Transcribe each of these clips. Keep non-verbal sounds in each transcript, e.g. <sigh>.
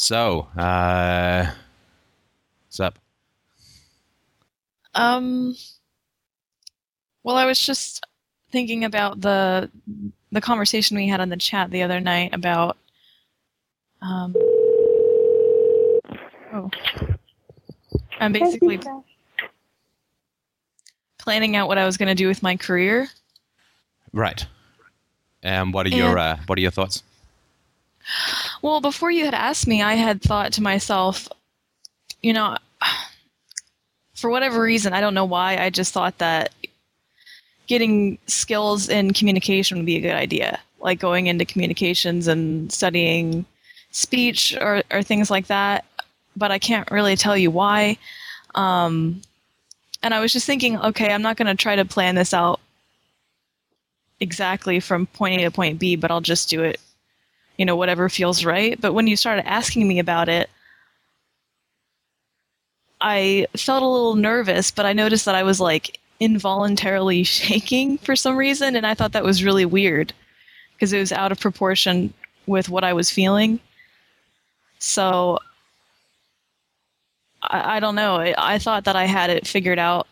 So, uh, what's up? Um. Well, I was just thinking about the the conversation we had on the chat the other night about. Um. Oh. I'm basically planning out what I was going to do with my career. Right. And what are your uh, what are your thoughts? Well, before you had asked me, I had thought to myself, you know, for whatever reason, I don't know why, I just thought that getting skills in communication would be a good idea. Like going into communications and studying speech or, or things like that. But I can't really tell you why. Um, and I was just thinking, okay, I'm not going to try to plan this out exactly from point A to point B, but I'll just do it, you know, whatever feels right. But when you started asking me about it, I felt a little nervous, but I noticed that I was like involuntarily <laughs> shaking for some reason, and I thought that was really weird because it was out of proportion with what I was feeling. So I, I don't know. I, I, thought that I had it figured out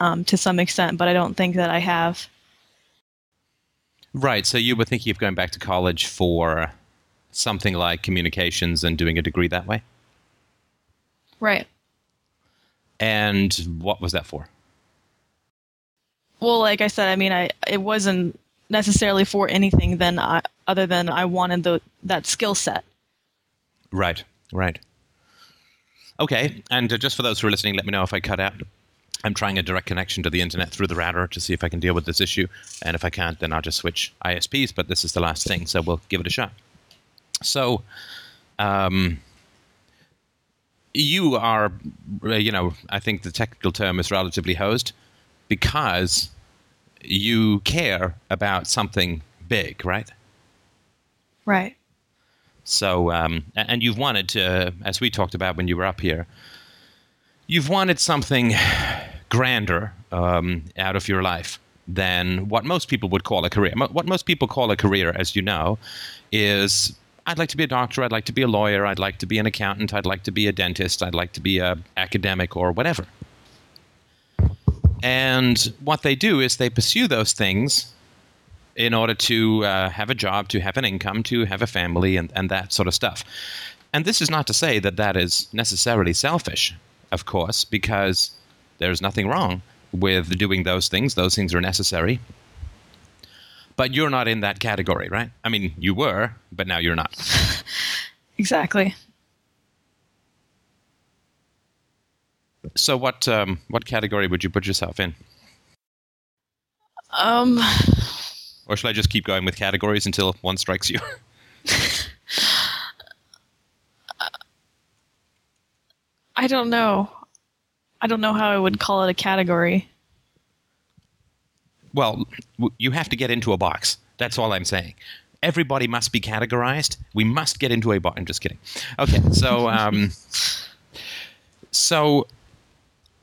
um, to some extent, but I don't think that I have. Right. So you were thinking of going back to college for something like communications and doing a degree that way? Right. And what was that for? Well, like I said, I mean, I it wasn't necessarily for anything than I, other than I wanted the that skill set. Right. Right. Okay, and uh, just for those who are listening, let me know if I cut out. I'm trying a direct connection to the internet through the router to see if I can deal with this issue. And if I can't, then I'll just switch ISPs. But this is the last thing, so we'll give it a shot. So, um, you are, uh, you know, I think the technical term is relatively hosed because you care about something big, right? Right. So, um, and you've wanted to, as we talked about when you were up here, you've wanted something grander um, out of your life than what most people would call a career. What most people call a career, as you know, is I'd like to be a doctor, I'd like to be a lawyer, I'd like to be an accountant, I'd like to be a dentist, I'd like to be a academic or whatever. And what they do is they pursue those things in order to uh, have a job, to have an income, to have a family, and, and that sort of stuff. And this is not to say that that is necessarily selfish, of course, because there's nothing wrong with doing those things. Those things are necessary. But you're not in that category, right? I mean, you were, but now you're not. <laughs> exactly. So, what um, what category would you put yourself in? Um, or should I just keep going with categories until one strikes you? <laughs> I don't know. I don't know how I would call it a category. Well, you have to get into a box. That's all I'm saying. Everybody must be categorized. We must get into a box. I'm just kidding. Okay, so um, <laughs> so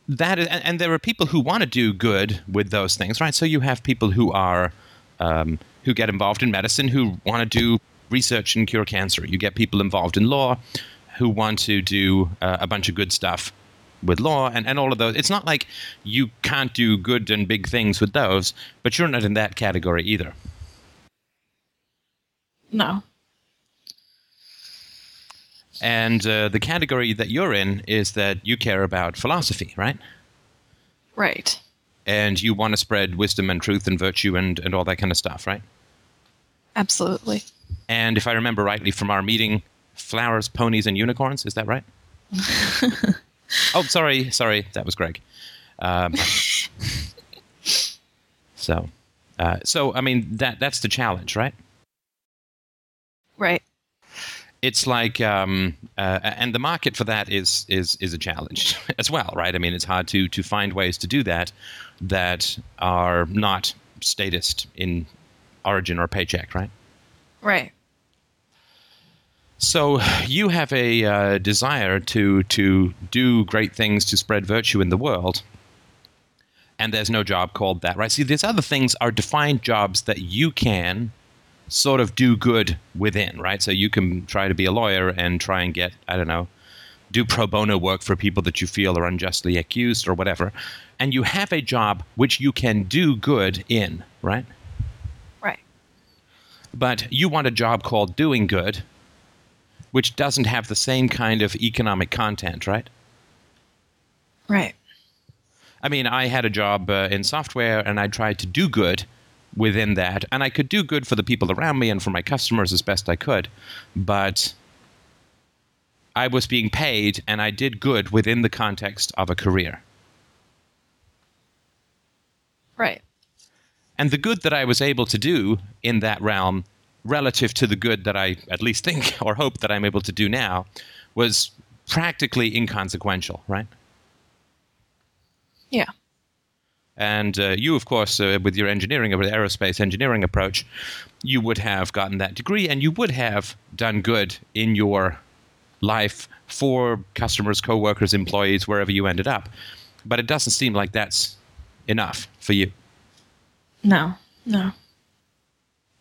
that is, and there are people who want to do good with those things, right? So you have people who are um, who get involved in medicine who want to do research and cure cancer. You get people involved in law who want to do uh, a bunch of good stuff with law and, and all of those. It's not like you can't do good and big things with those, but you're not in that category either. No. And uh, the category that you're in is that you care about philosophy, right? Right and you want to spread wisdom and truth and virtue and, and all that kind of stuff, right? Absolutely. And if I remember rightly from our meeting, flowers, ponies, and unicorns, is that right? <laughs> <laughs> oh, sorry, sorry, that was Greg. Um, <laughs> so, uh, so I mean that that's the challenge, right? Right. It's like um, uh, and the market for that is is is a challenge <laughs> as well right? I mean it's hard to to find ways to do that that are not statist in origin or paycheck right? Right so <sighs> you have a uh, desire to to do great things to spread virtue in the world and there's no job called that right see these other things are defined jobs that you can sort of do good within, right? So you can try to be a lawyer and try and get, I don't know, do pro bono work for people that you feel are unjustly accused or whatever. And you have a job which you can do good in, right? Right. But you want a job called doing good, which doesn't have the same kind of economic content, right? Right. I mean, I had a job uh, in software and I tried to do good within that. And I could do good for the people around me and for my customers as best I could. But I was being paid and I did good within the context of a career. Right. And the good that I was able to do in that realm, relative to the good that I at least think <laughs> or hope that I'm able to do now, was practically inconsequential, right? Yeah. And uh, you, of course, uh, with your engineering, with the aerospace engineering approach, you would have gotten that degree and you would have done good in your life for customers, coworkers, employees, wherever you ended up. But it doesn't seem like that's enough for you. No. No.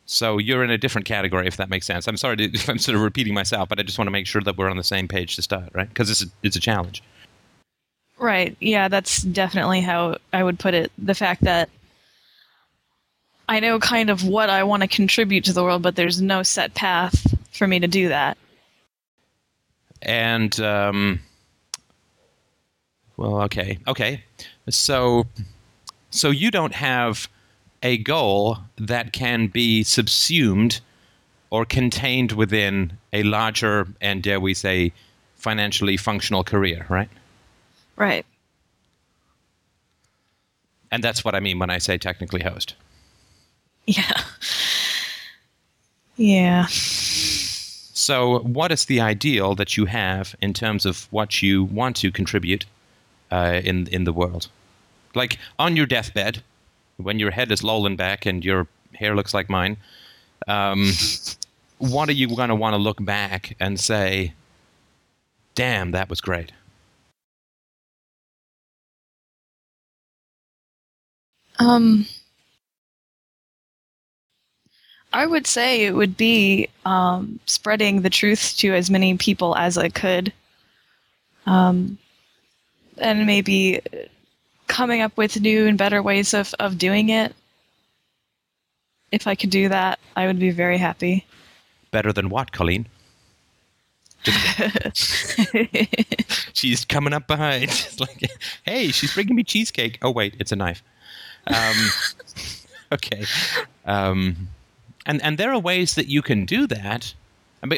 So you're in a different category, if that makes sense. I'm sorry to, if <laughs> I'm sort of repeating myself, but I just want to make sure that we're on the same page to start, right? Because it's a, it's a challenge. Right. Yeah, that's definitely how I would put it. The fact that I know kind of what I want to contribute to the world, but there's no set path for me to do that. And um, well, okay, okay. So, so you don't have a goal that can be subsumed or contained within a larger and dare we say financially functional career, right? Right. And that's what I mean when I say technically host. Yeah. Yeah. So, what is the ideal that you have in terms of what you want to contribute uh, in in the world? Like on your deathbed, when your head is lolling back and your hair looks like mine, um, <laughs> what are you going to want to look back and say, "Damn, that was great"? Um, I would say it would be um, spreading the truth to as many people as I could. Um, and maybe coming up with new and better ways of, of doing it. If I could do that, I would be very happy. Better than what, Colleen? <laughs> she's coming up behind. <laughs> It's like, hey, she's bringing me cheesecake. Oh wait, it's a knife. Um, <laughs> okay. Um, and and there are ways that you can do that,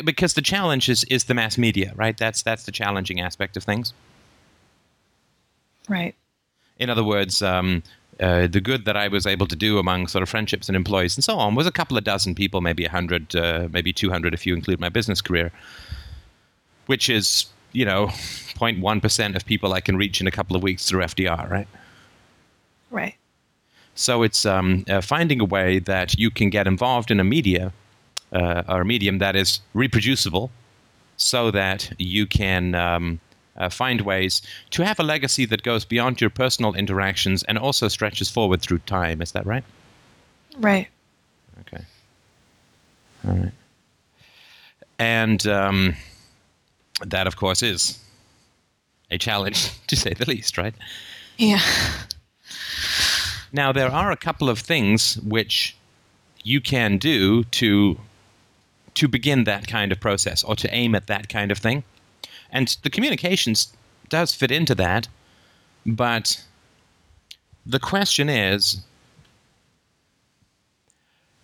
because the challenge is is the mass media, right? That's that's the challenging aspect of things. Right. In other words, um, uh, the good that I was able to do among sort of friendships and employees and so on was a couple of dozen people, maybe a hundred, uh, maybe two hundred if you include my business career, which is you know <laughs> 0.1 percent of people I can reach in a couple of weeks through FDR, right? Right. So it's um, uh, finding a way that you can get involved in a media uh, or a medium that is reproducible, so that you can um, uh, find ways to have a legacy that goes beyond your personal interactions and also stretches forward through time. Is that right? Right. Okay. All right. And um, that, of course, is a challenge <laughs> to say the least, right? Yeah. Now, there are a couple of things which you can do to to begin that kind of process or to aim at that kind of thing. And the communications does fit into that, but the question is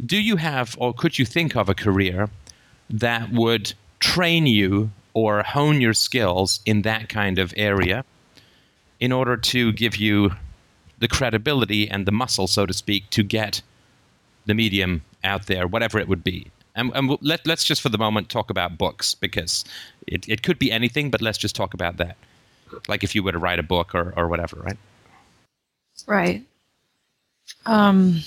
do you have or could you think of a career that would train you or hone your skills in that kind of area in order to give you the credibility and the muscle, so to speak, to get the medium out there, whatever it would be. And, and we'll, let, let's just for the moment talk about books because it, it could be anything, but let's just talk about that. Like if you were to write a book or, or whatever, right? Right. Um,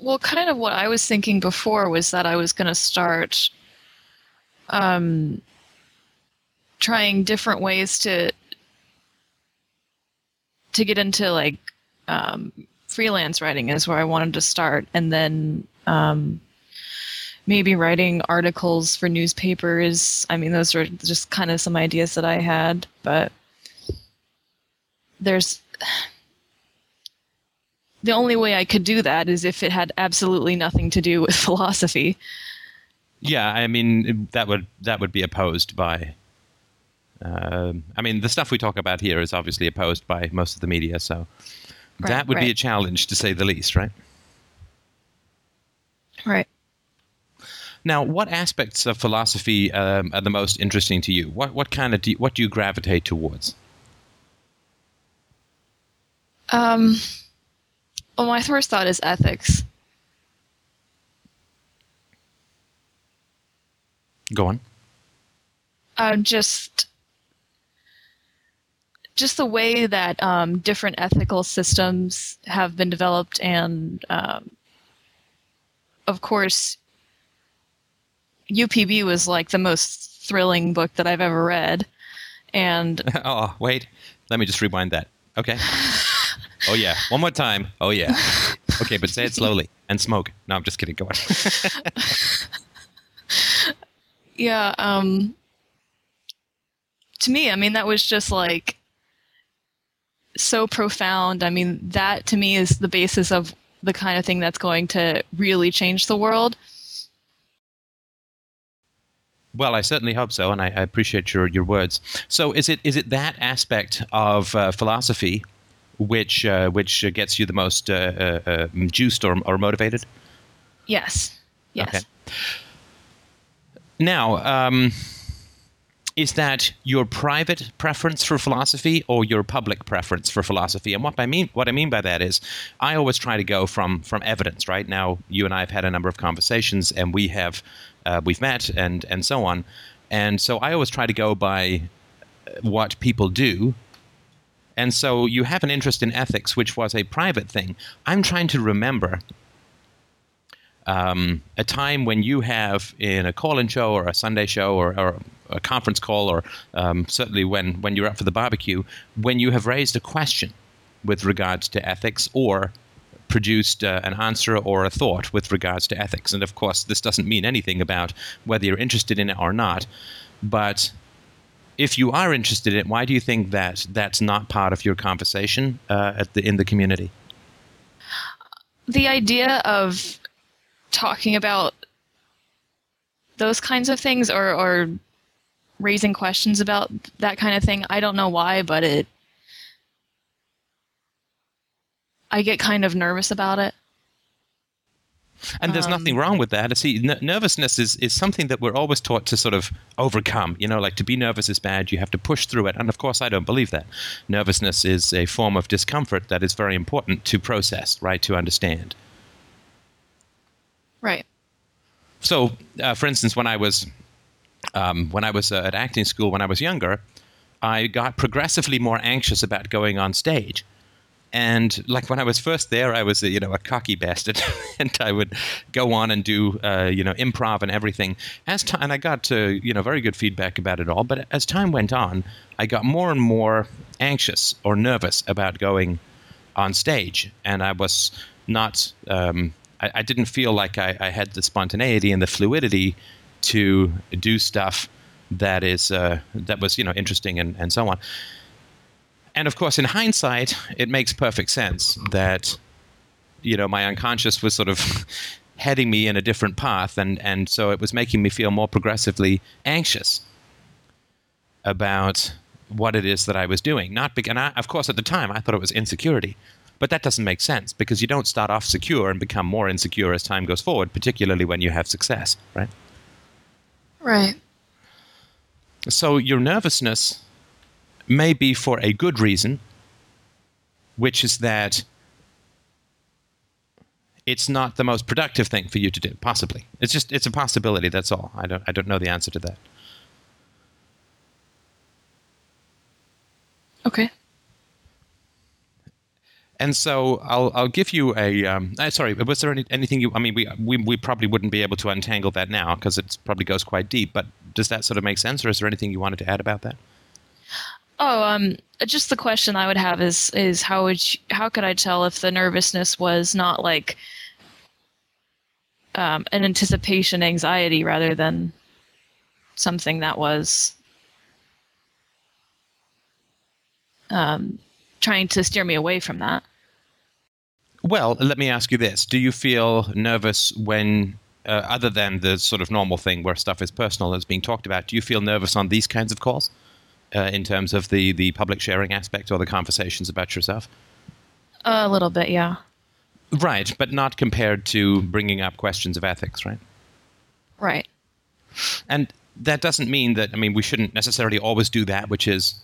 well, kind of what I was thinking before was that I was going to start um, trying different ways to to get into like um, freelance writing is where I wanted to start, and then um, maybe writing articles for newspapers. I mean, those were just kind of some ideas that I had, but there's <sighs> the only way I could do that is if it had absolutely nothing to do with <laughs> philosophy. Yeah, I mean that would that would be opposed by. Uh, I mean, the stuff we talk about here is obviously opposed by most of the media, so Right, that would be a challenge to say the least, right? Right. Now, what aspects of philosophy um, are the most interesting to you? What what kind of do you, what do you gravitate towards? Um, well, my first thought is ethics. Go on. Uh, just just the way that um, different ethical systems have been developed, and um, of course, UPB was like the most thrilling book that I've ever read, and <laughs> oh, wait. Let me just rewind that. Okay. <laughs> Oh yeah. One more time. Oh yeah. <laughs> Okay, but say it slowly and smoke. No, I'm just kidding. Go on. yeah, um, to me, I mean, that was just like so profound. I mean, that to me is the basis of the kind of thing that's going to really change the world. Well, I certainly hope so, and I, I appreciate your, your words. So, is it is it that aspect of uh, philosophy which uh, which gets you the most uh, uh, uh, juiced or, or motivated? Yes. Yes. Okay. Now, um, is that your private preference for philosophy or your public preference for philosophy? And what I mean what I mean by that is, I always try to go from from evidence. Right now, you and I have had a number of conversations, and we have uh, we've met and and so on, and so I always try to go by what people do. And so you have an interest in ethics, which was a private thing. I'm trying to remember um, a time when you have in a call-in show or a Sunday show or, or a conference call or um, certainly when, when you're up for the barbecue, when you have raised a question with regards to ethics or produced uh, an answer or a thought with regards to ethics. And of course, this doesn't mean anything about whether you're interested in it or not. But if you are interested in it, why do you think that that's not part of your conversation uh, at the, in the community? The idea of talking about those kinds of things or, or raising questions about that kind of thing, I don't know why, but it I get kind of nervous about it. And there's Um, nothing wrong with that. See, n- nervousness is, is something that we're always taught to sort of overcome. You know, like to be nervous is bad. You have to push through it. And of course, I don't believe that. Nervousness is a form of discomfort that is very important to process, right? To understand. Right. So, uh, for instance, when I was um, when I was uh, at acting school when I was younger, I got progressively more anxious about going on stage. And like when I was first there, I was a, you know a cocky bastard, <laughs> and I would go on and do uh, you know improv and everything. As time, and I got uh, you know very good feedback about it all. But as time went on, I got more and more anxious or nervous about going on stage, and I was not. Um, I, I didn't feel like I, I had the spontaneity and the fluidity to do stuff that is uh, that was you know interesting and, and so on. And of course, in hindsight, it makes perfect sense that you know my unconscious was sort of <laughs> heading me in a different path, and and so it was making me feel more progressively anxious about what it is that I was doing. Not because, and I, of course, at the time, I thought it was insecurity. But that doesn't make sense because you don't start off secure and become more insecure as time goes forward, particularly when you have success, right? Right. So your nervousness may be for a good reason, which is that it's not the most productive thing for you to do, possibly. It's just it's a possibility, that's all. I don't I don't know the answer to that. Okay. And so I'll I'll give you a um, uh, sorry. Was there any, anything you? I mean, we, we we probably wouldn't be able to untangle that now because it probably goes quite deep. But does that sort of make sense, or is there anything you wanted to add about that? Oh, um, just the question I would have is is how would you, how could I tell if the nervousness was not like um, an anticipation anxiety rather than something that was um, trying to steer me away from that. Well, let me ask you this: Do you feel nervous when, uh, other than the sort of normal thing where stuff is personal that's being talked about, do you feel nervous on these kinds of calls? uh, in terms of the the public sharing aspect or the conversations about yourself? A little bit, yeah. Right, but not compared to bringing up questions of ethics, right? Right. And that doesn't mean that I mean we shouldn't necessarily always do that, which is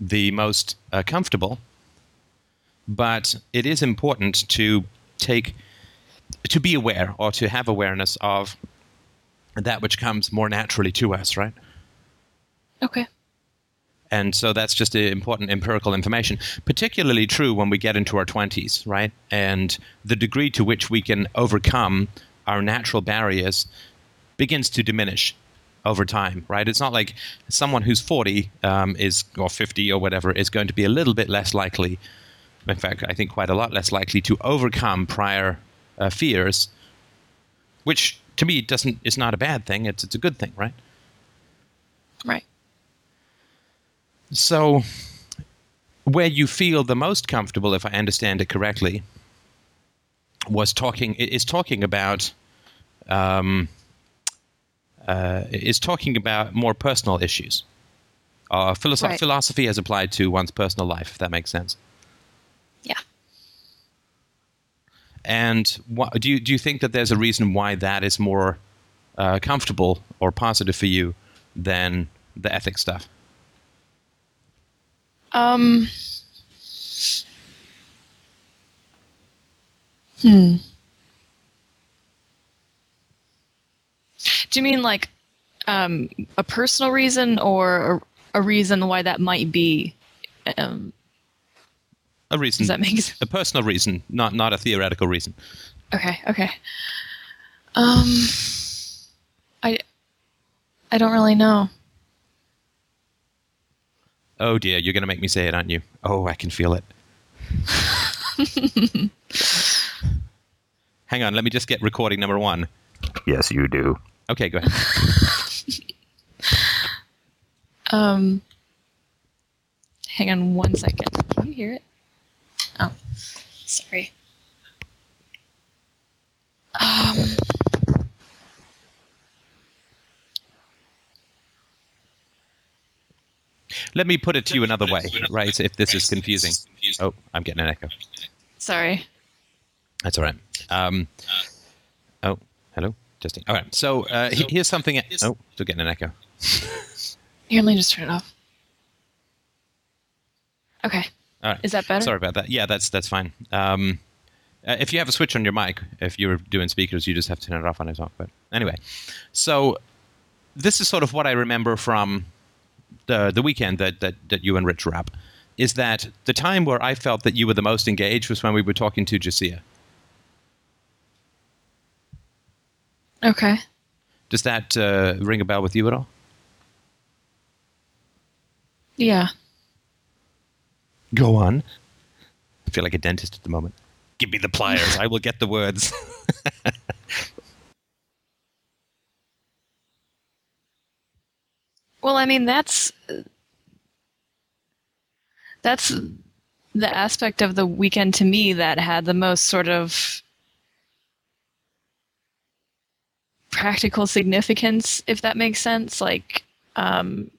the most uh, comfortable. But it is important to take to be aware or to have awareness of that which comes more naturally to us, right? Okay. And so that's just important empirical information, particularly true when we get into our 20s, right? And the degree to which we can overcome our natural barriers begins to diminish over time, right? It's not like someone who's 40 um, is or 50 or whatever is going to be a little bit less likely, in fact, I think quite a lot less likely to overcome prior uh, fears, which to me doesn't is not a bad thing. It's it's a good thing, right? Right. So, where you feel the most comfortable, if I understand it correctly, was talking is talking about um, uh, is talking about more personal issues, uh, philosoph- Right. philosophy as applied to one's personal life. If that makes sense. Yeah. And do you do you think that there's a reason why that is more uh, comfortable or positive for you than the ethics stuff? Um. Hmm. Do you mean like um, a personal reason or a, a reason why that might be? Um, A reason. does that make sense? a personal reason, not not a theoretical reason. Okay. Okay. Um. I. I don't really know. Oh dear, you're going to make me say it, aren't you? Oh, I can feel it. <laughs> Hang on, let me just get recording number one. Yes, you do. Okay, go ahead. <laughs> Um, hang on one second. Can you hear it? Oh, sorry. Um, Let me put it to you another way, right? If this is confusing. Oh, I'm getting an echo. sorry. That's all right. Um, oh, hello, testing. All right. So uh, he- here's something. Oh, still getting an echo. <laughs> Here, let me just turn it off. Okay. All right. Is that better? Sorry about that. Yeah, that's that's fine. Um, uh, if you have a switch on your mic, if you're doing speakers, you just have to turn it off on its own. But anyway, so this is sort of what I remember from the the weekend that that, that you and Rich were up. Is that the time where I felt that you were the most engaged was when we were talking to Jasia. Okay. Does that uh, ring a bell with you at all? Yeah. Go on. I feel like a dentist at the moment. Give me the pliers. I will get the words. <laughs> Well, I mean, that's that's the aspect of the weekend to me that had the most sort of practical significance, if that makes sense. Like, um,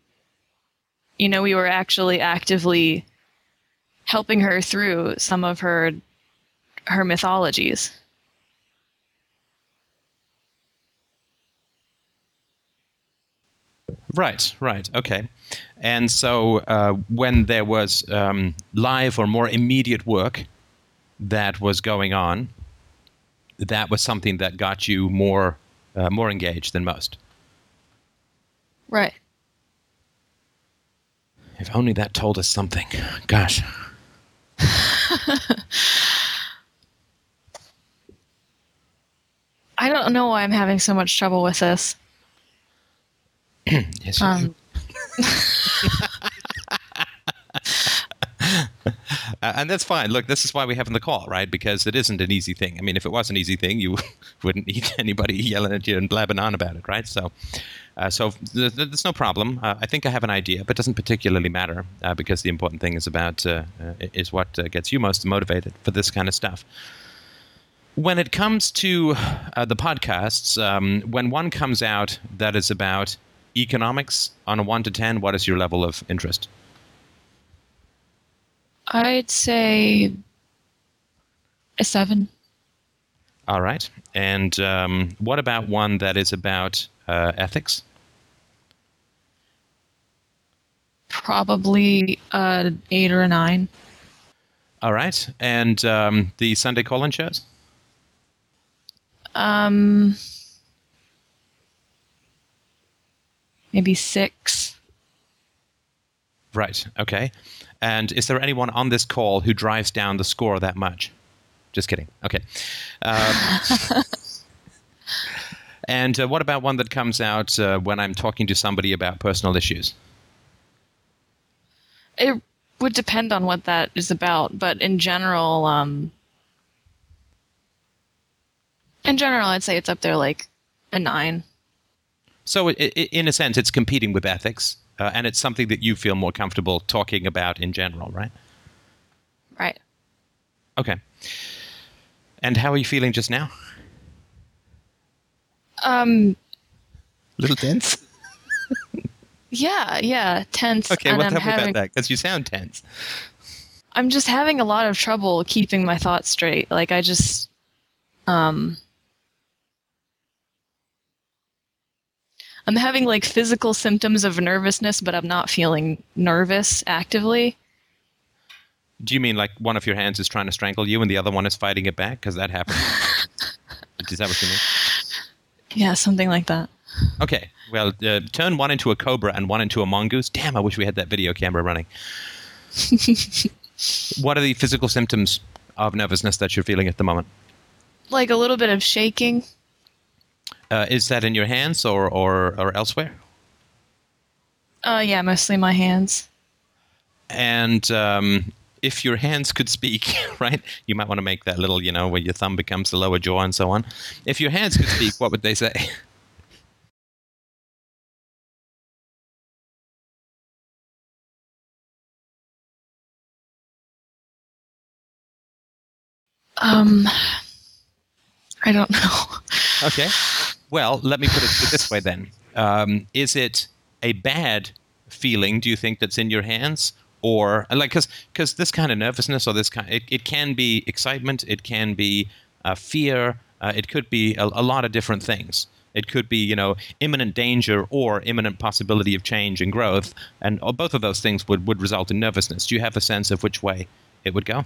you know, we were actually actively helping her through some of her her mythologies. Right, right, okay. And so uh, when there was um, live or more immediate work that was going on, that was something that got you more uh, more engaged than most. Right. If only that told us something. Gosh. <laughs> I don't know why I'm having so much trouble with this. <clears throat> yes, you Um, <laughs> and that's fine. Look, this is why we have the call, right? Because it isn't an easy thing. I mean, if it was an easy thing, you <laughs> wouldn't need <laughs> anybody yelling at you and blabbing on about it, right? So, uh, so th- th- there's no problem. Uh, I think I have an idea, but it doesn't particularly matter uh, because the important thing is about uh, uh, is what uh, gets you most motivated for this kind of stuff. When it comes to the podcasts, um, when one comes out that is about economics on a one to ten, what is your level of interest? I'd say a seven. All right. And um, what about one that is about uh, ethics? Probably a eight or a nine. All right. And um, the Sunday call-in shows? Um, maybe six. Right. Okay. And is there anyone on this call who drives down the score that much? Just kidding. Okay. Um, <laughs> and uh, what about one that comes out uh, when I'm talking to somebody about personal issues? It would depend on what that is about, but in general, um, in general, I'd say it's up there like a nine. So, i i in a sense, it's competing with ethics, uh, and it's something that you feel more comfortable talking about in general, right? Right. Okay. And how are you feeling just now? Um. A little tense. <laughs> Yeah. Yeah. Tense. Okay, and well, I'm tell me having. about that because you sound tense. I'm just having a lot of trouble keeping my thoughts straight. Like I just. Um. I'm having like physical symptoms of nervousness, but I'm not feeling nervous actively. Do you mean like one of your hands is trying to strangle you and the other one is fighting it back? Because that happens. <laughs> is that what you mean? Yeah, something like that. Okay. Well, uh, turn one into a cobra and one into a mongoose. Damn, I wish we had that video camera running. <laughs> what are the physical symptoms of nervousness that you're feeling at the moment? Like a little bit of shaking. Uh, is that in your hands or, or, or elsewhere? Uh, yeah, mostly my hands. And um, if your hands could speak, <laughs> right, you might want to make that little, you know, where your thumb becomes the lower jaw and so on. If your hands could speak, what would they say? <laughs> Um, I don't know. Okay. Well, let me put it this way then. Um, is it a bad feeling, do you think, that's in your hands? Or, like, because this kind of nervousness or this kind, it, it can be excitement, it can be uh, fear, uh, it could be a, a lot of different things. It could be, you know, imminent danger or imminent possibility of change and growth, and or both of those things would, would result in nervousness. Do you have a sense of which way it would go?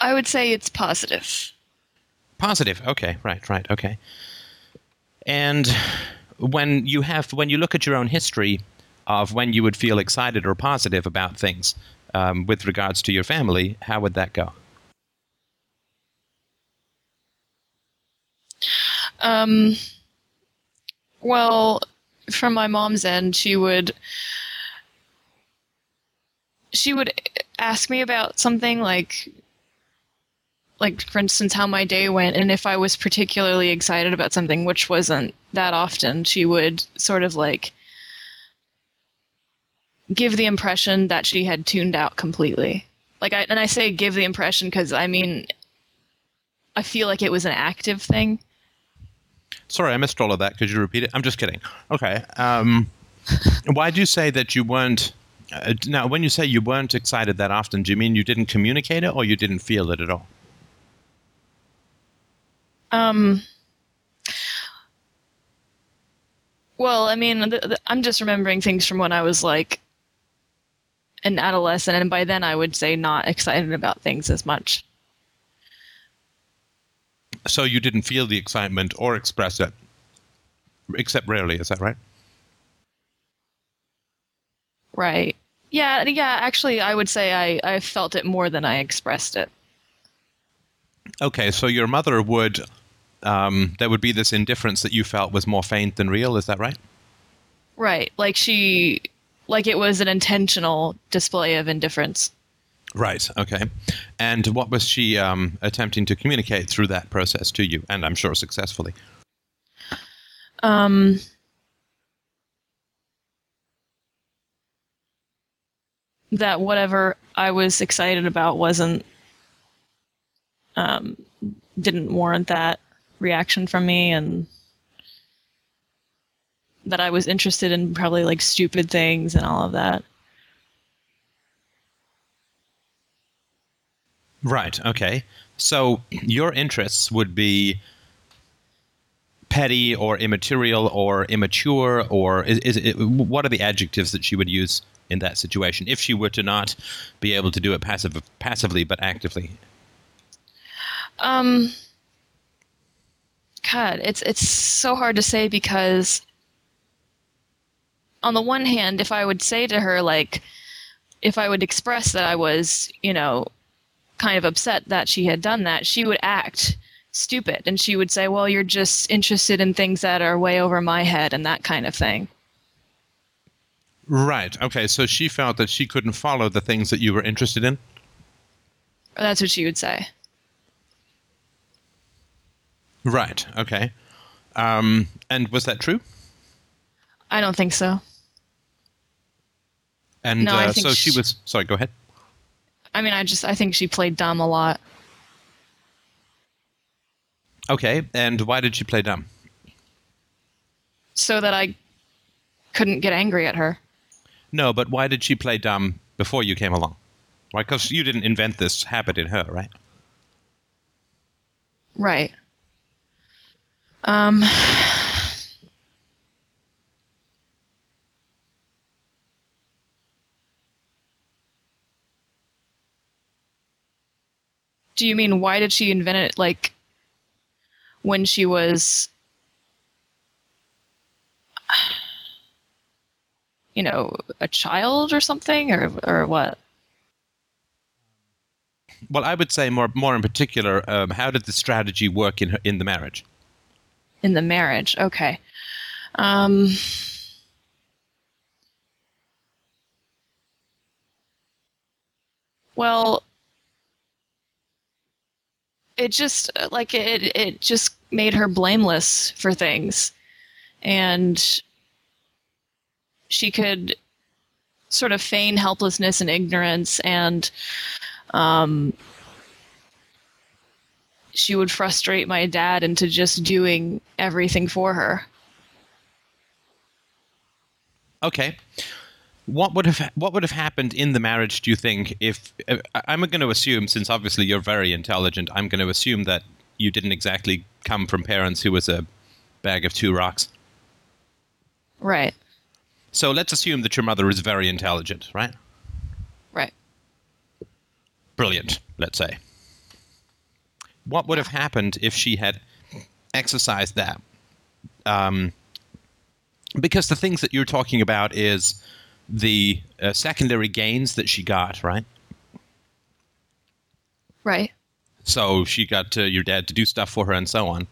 I would say it's positive. Positive. Okay. Right. Right. Okay. And when you have when you look at your own history of when you would feel excited or positive about things um, with regards to your family, how would that go? Um, well, from my mom's end, she would she would ask me about something like like for instance how my day went and if I was particularly excited about something which wasn't that often, she would sort of like give the impression that she had tuned out completely. Like I and I say give the impression cuz I mean I feel like it was an active thing. Sorry, I missed all of that. Could you repeat it? I'm just kidding. Okay. Um, <laughs> why do you say that you weren't? Uh, now, when you say you weren't excited that often, do you mean you didn't communicate it, or you didn't feel it at all? Um. Well, I mean, th- th- I'm just remembering things from when I was like an adolescent, and by then I would say not excited about things as much. So you didn't feel the excitement or express it, except rarely. Is that right? Right. Yeah, yeah, actually, I would say I, I felt it more than I expressed it. Okay, so your mother would, um, there would be this indifference that you felt was more faint than real. Is that right? Right. Like she like it was an intentional display of indifference. Right. Okay. And what was she um, attempting to communicate through that process to you? And I'm sure successfully. Um that whatever I was excited about wasn't um didn't warrant that reaction from me and that I was interested in probably like stupid things and all of that. Right. Okay. So your interests would be petty or immaterial or immature or is, is it, what are the adjectives that she would use in that situation if she were to not be able to do it passive, passively but actively? Um God, it's it's so hard to say because on the one hand, if I would say to her like if I would express that I was, you know, kind of upset that she had done that, she would act stupid and she would say, "Well, you're just interested in things that are way over my head and that kind of thing." Right. Okay. So she felt that she couldn't follow the things that you were interested in. That's what she would say. Right. Okay. Um, and was that true? I don't think so. And No, I uh, think so she she- was. Sorry. Go ahead. I mean, I just I think she played dumb a lot. Okay. And why did she play dumb? so that I couldn't get angry at her. No, but why did she play dumb before you came along? Why? Because you didn't invent this habit in her, right? Right. Um Do you mean why did she invent it like when she was you know, a child or something or or what? Well, I would say more, more in particular, um, how did the strategy work in her, in the marriage? In the marriage. Okay. Um, well, it just like it it just made her blameless for things, and she could sort of feign helplessness and ignorance and um she would frustrate my dad into just doing everything for her. Okay. What would have what would have happened in the marriage? Do you think if uh, I'm going to assume, since obviously you're very intelligent, I'm going to assume that you didn't exactly come from parents who was a bag of two rocks. Right. So let's assume that your mother is very intelligent, right? Right. Brilliant, let's say. What would have happened if she had exercised that? Um, because the things that you're talking about is the uh, secondary gains that she got, right? Right. So she got uh, your dad to do stuff for her and so on.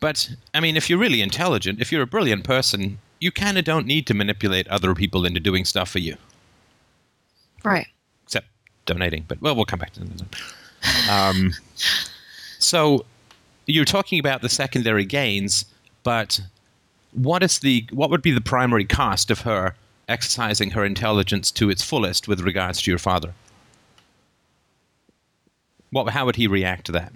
But, I mean, if you're really intelligent, if you're a brilliant person, you kind of don't need to manipulate other people into doing stuff for you, Right. except donating. But, well, we'll come back to that. Um, so you're talking about the secondary gains, but what is the what would be the primary cost of her exercising her intelligence to its fullest with regards to your father? What, how would he react to that?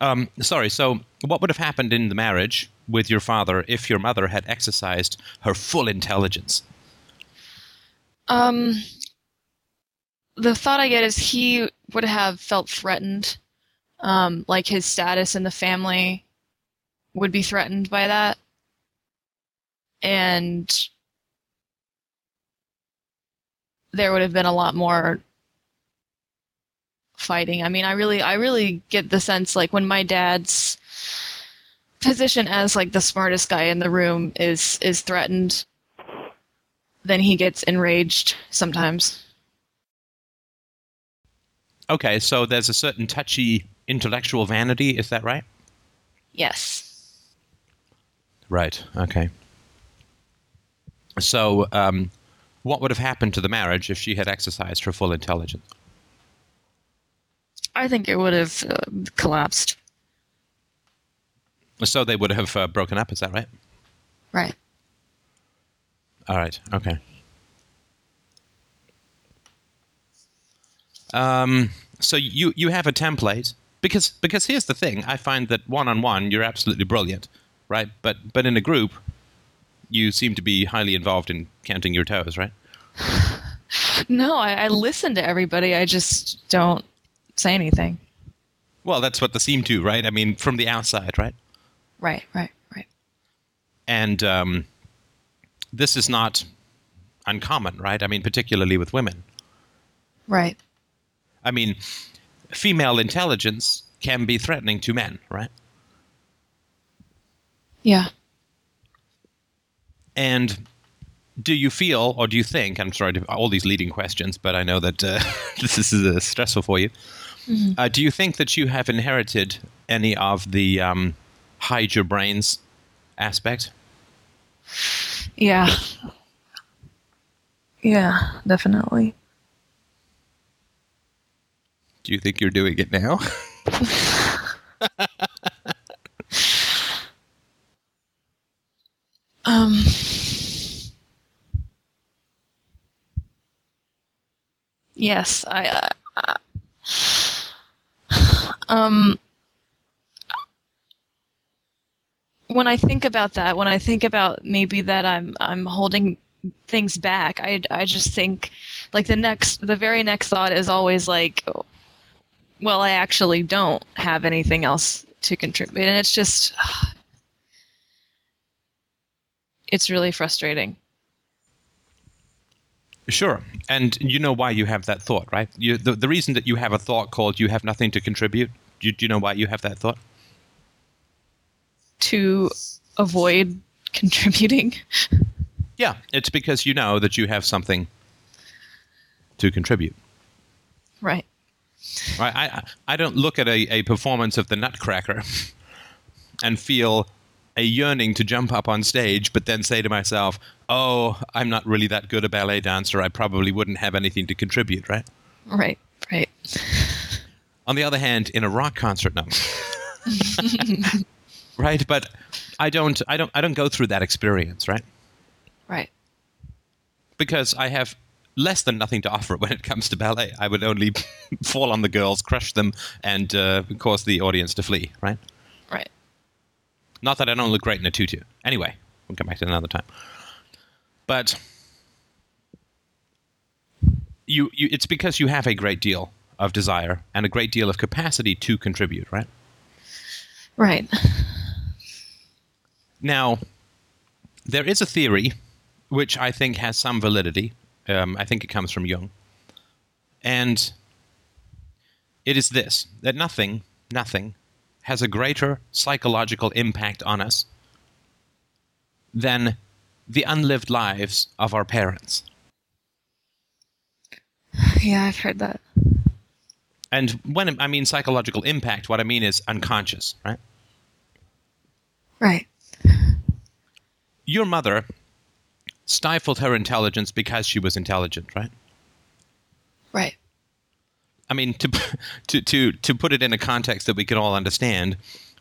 Um, sorry. So, what would have happened in the marriage with your father if your mother had exercised her full intelligence? Um the thought I get is he would have felt threatened. Um, like his status in the family would be threatened by that. And there would have been a lot more fighting. I mean, I really I really get the sense like when my dad's position as like the smartest guy in the room is is threatened, then he gets enraged sometimes. Okay, so there's a certain touchy intellectual vanity. Is that right? Yes. Right. Okay. So, um, what would have happened to the marriage if she had exercised her full intelligence? I think it would have uh, collapsed. So they would have uh, broken up. Is that right? Right. All right. Okay. Um, so you you have a template because because here's the thing. I find that one on one you're absolutely brilliant, right? But but in a group, you seem to be highly involved in counting your toes, right? <laughs> No, I, I listen to everybody. I just don't say anything. Well, that's what they seem to, right? I mean, from the outside, right? Right, right, right. And um, this is not uncommon, right? I mean, particularly with women. Right. I mean, female intelligence can be threatening to men, right? Yeah. And do you feel, or do you think, I'm sorry, to, all these leading questions, but I know that uh, <laughs> this is uh, stressful for you. Uh, do you think that you have inherited any of the um, hide your brains aspect? Yeah. Yeah, definitely. Do you think you're doing it now? <laughs> Um. Yes, I. Uh, um. When I think about that, when I think about maybe that I'm I'm holding things back, I I just think like the next the very next thought is always like, well, I actually don't have anything else to contribute, and it's just <sighs> it's really frustrating. Sure. And you know why you have that thought, right? You, the, the reason that you have a thought called you have nothing to contribute, do you, do you know why you have that thought? to avoid contributing. <laughs> Yeah, it's because you know that you have something to contribute. Right. Right? I, I- I don't look at a, a performance of the Nutcracker <laughs> and feel a yearning to jump up on stage, but then say to myself, oh, I'm not really that good a ballet dancer. I probably wouldn't have anything to contribute, right? Right. Right. <laughs> On the other hand, in a rock concert, no. <laughs> right? But I don't, I don't, I don't go through that experience, right? Right. Because I have less than nothing to offer <laughs> when it comes to ballet. I would only <laughs> fall on the girls, crush them, and uh, cause the audience to flee, right? Right. Not that I don't look great in a tutu. Anyway, we'll come back to it another time. But you, you, it's because you have a great deal of desire and a great deal of capacity to contribute, right? Right. Now, there is a theory which I think has some validity. Um, I think it comes from Jung. And it is this that nothing, nothing has a greater psychological impact on us than the unlived lives of our parents. <sighs> Yeah, I've heard that. And when I mean psychological impact, what I mean is unconscious, right? Right. Your mother stifled her intelligence because she was intelligent, right? Right. I mean, to <laughs> to to to put it in a context that we can all understand,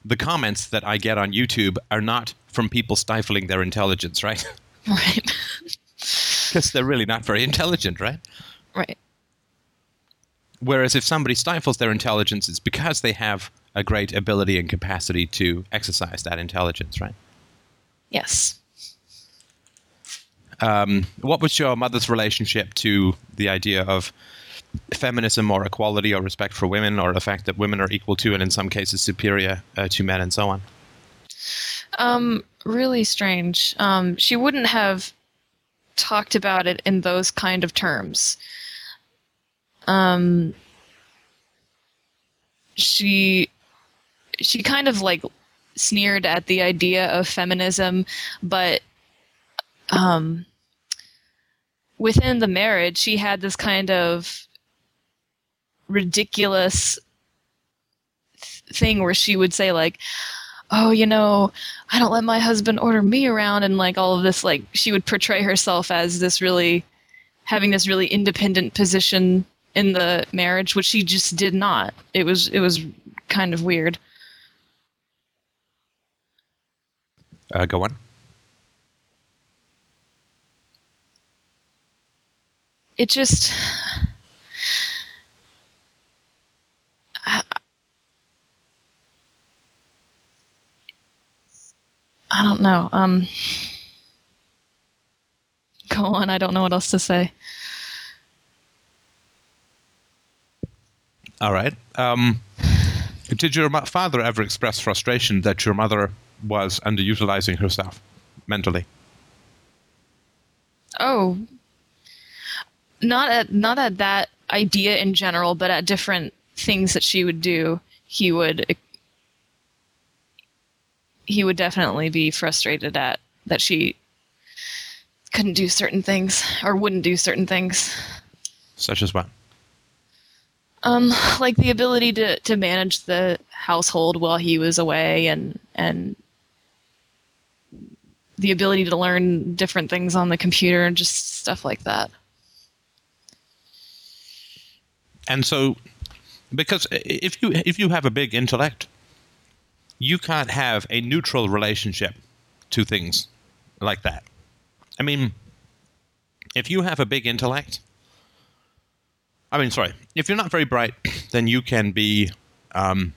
the comments that I get on YouTube are not from people stifling their intelligence, right? <laughs> Right. <laughs> Because they're really not very intelligent, right? right. Whereas if somebody stifles their intelligence, it's because they have a great ability and capacity to exercise that intelligence, right? Yes. Um, what was your mother's relationship to the idea of feminism or equality or respect for women or the fact that women are equal to and in some cases superior uh, to men and so on? Um, really strange. Um, she wouldn't have talked about it in those kind of terms. Um, she she kind of like sneered at the idea of feminism, but um, within the marriage, she had this kind of ridiculous thing where she would say like oh, you know, I don't let my husband order me around and like all of this like she would portray herself as this really having this really independent position in the marriage which she just did not. It was it was kind of weird. Uh, go on. It just I don't know. Um, go on. I don't know what else to say. All right. Um, did your father ever express frustration that your mother was underutilizing herself mentally? Oh, not at not at that idea in general, but at different things that she would do. He would he would definitely be frustrated at that she couldn't do certain things or wouldn't do certain things. Such as what? Um, like the ability to, to manage the household while he was away and and the ability to learn different things on the computer and just stuff like that. And so, because if you if you have a big intellect, you can't have a neutral relationship to things like that. I mean, if you have a big intellect, I mean, sorry, if you're not very bright, <coughs> then you can be, um,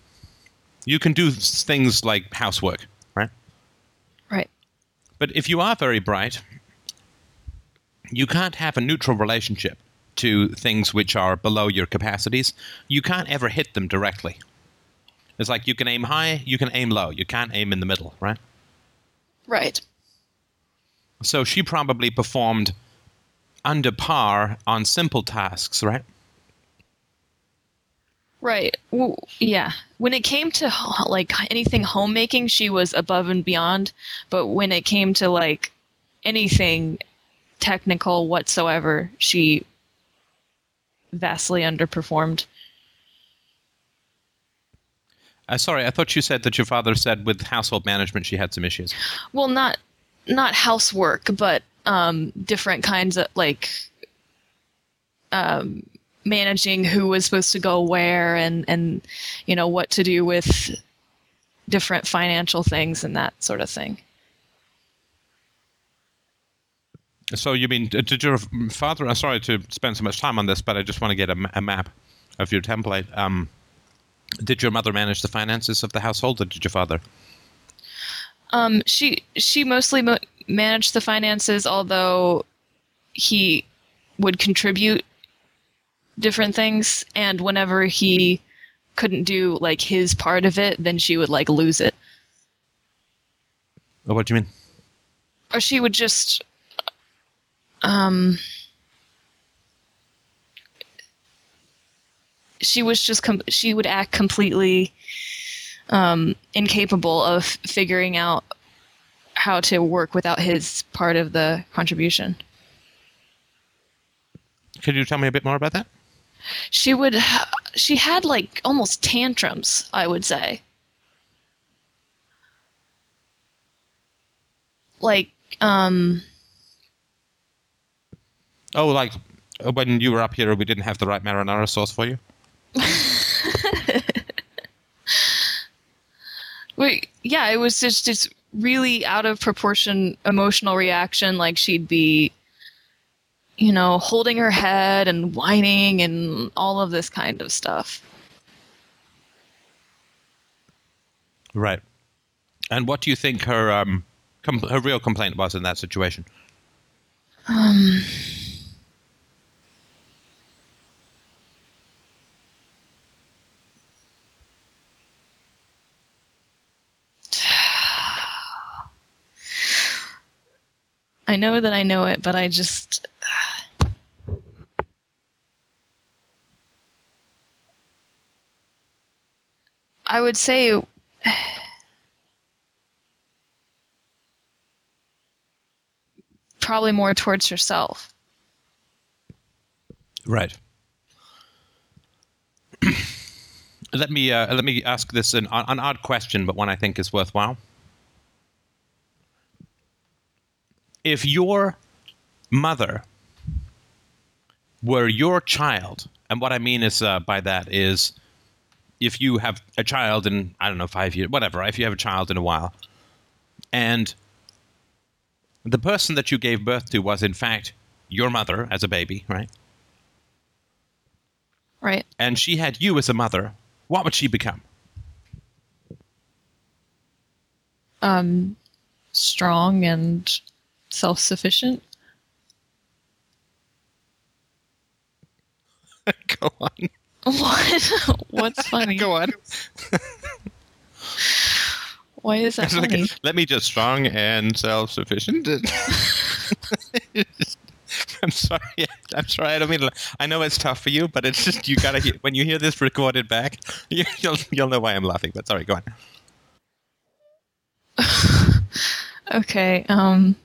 you can do things like housework, right? Right. But if you are very bright, you can't have a neutral relationship to things which are below your capacities. You can't ever hit them directly. It's like you can aim high, you can aim low. You can't aim in the middle, right? Right. So she probably performed under par on simple tasks, right? Right. Well, yeah. When it came to like anything homemaking, she was above and beyond. But when it came to like anything technical whatsoever, she vastly underperformed. Uh, sorry, I thought you said that your father said with household management she had some issues. Well, not not housework, but um, different kinds of like um, managing who was supposed to go where and and you know what to do with different financial things and that sort of thing. So you mean did your father? I'm sorry to spend so much time on this, but I just want to get a, a map of your template. Um, did your mother manage the finances of the household, or did your father? Um, she she mostly mo- managed the finances, although he would contribute different things, and whenever he couldn't do like his part of it, then she would like lose it, Or what do you mean? or she would just um. She was just com- she would act completely um, incapable of figuring out how to work without his part of the contribution. Could you tell me a bit more about that? She would she had like almost tantrums, I would say. Like um Oh, like uh, when you were up here, we didn't have the right marinara sauce for you. <laughs> Wait, yeah, it was just just really out of proportion emotional reaction. Like she'd be, you know, holding her head and whining and all of this kind of stuff. Right. And what do you think her um com- her real complaint was in that situation? Um, I know that I know it, but I just. I would say. Probably more towards herself. Right. <clears throat> let me uh, let me ask this an, an odd question, but one I think is worthwhile. If your mother were your child, and what I mean is uh, by that is, if you have a child in I don't know five years, whatever, if you have a child in a while, and the person that you gave birth to was in fact your mother as a baby, right? Right. And she had you as a mother, what would she become? Um, strong and self-sufficient. <laughs> Go on. What? <laughs> What's <laughs> funny? Go on. Why is that It's like, funny? let me just strong and self-sufficient. I'm sorry. I'm sorry. I don't mean. to- I know it's tough for you, but it's just you gotta hear when you hear this recorded back. You, you'll you'll know why I'm laughing. But sorry, go on. Okay. Um.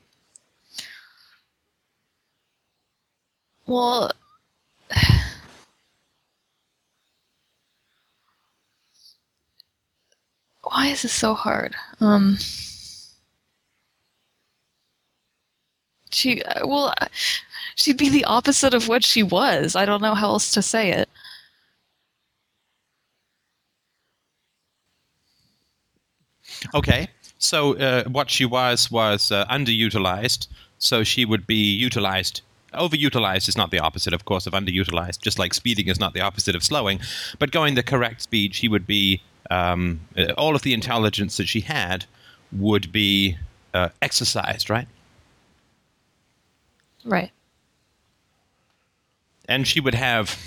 Well. <sighs> Why is this so hard? Um. She uh, well, uh, she'd be the opposite of what she was. I don't know how else to say it. Okay. So uh, what she was was uh, underutilized. So she would be utilized. Overutilized is not the opposite, of course, of underutilized. Just like speeding is not the opposite of slowing, but going the correct speed, she would be. Um, uh, all of the intelligence that she had would be uh, exercised, right? Right. and she would have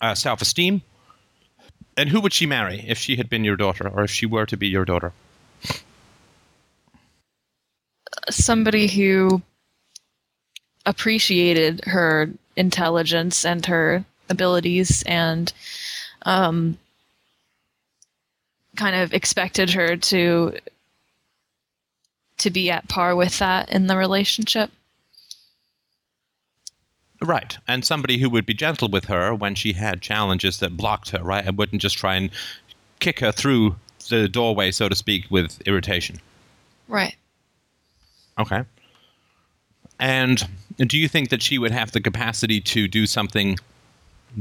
uh, self-esteem. And who would she marry if she had been your daughter, or if she were to be your daughter? somebody who appreciated her intelligence and her abilities and um, kind of expected her to to be at par with that in the relationship Right, and somebody who would be gentle with her when she had challenges that blocked her, right, and wouldn't just try and kick her through the doorway, so to speak, with irritation. right Okay. And do you think that she would have the capacity to do something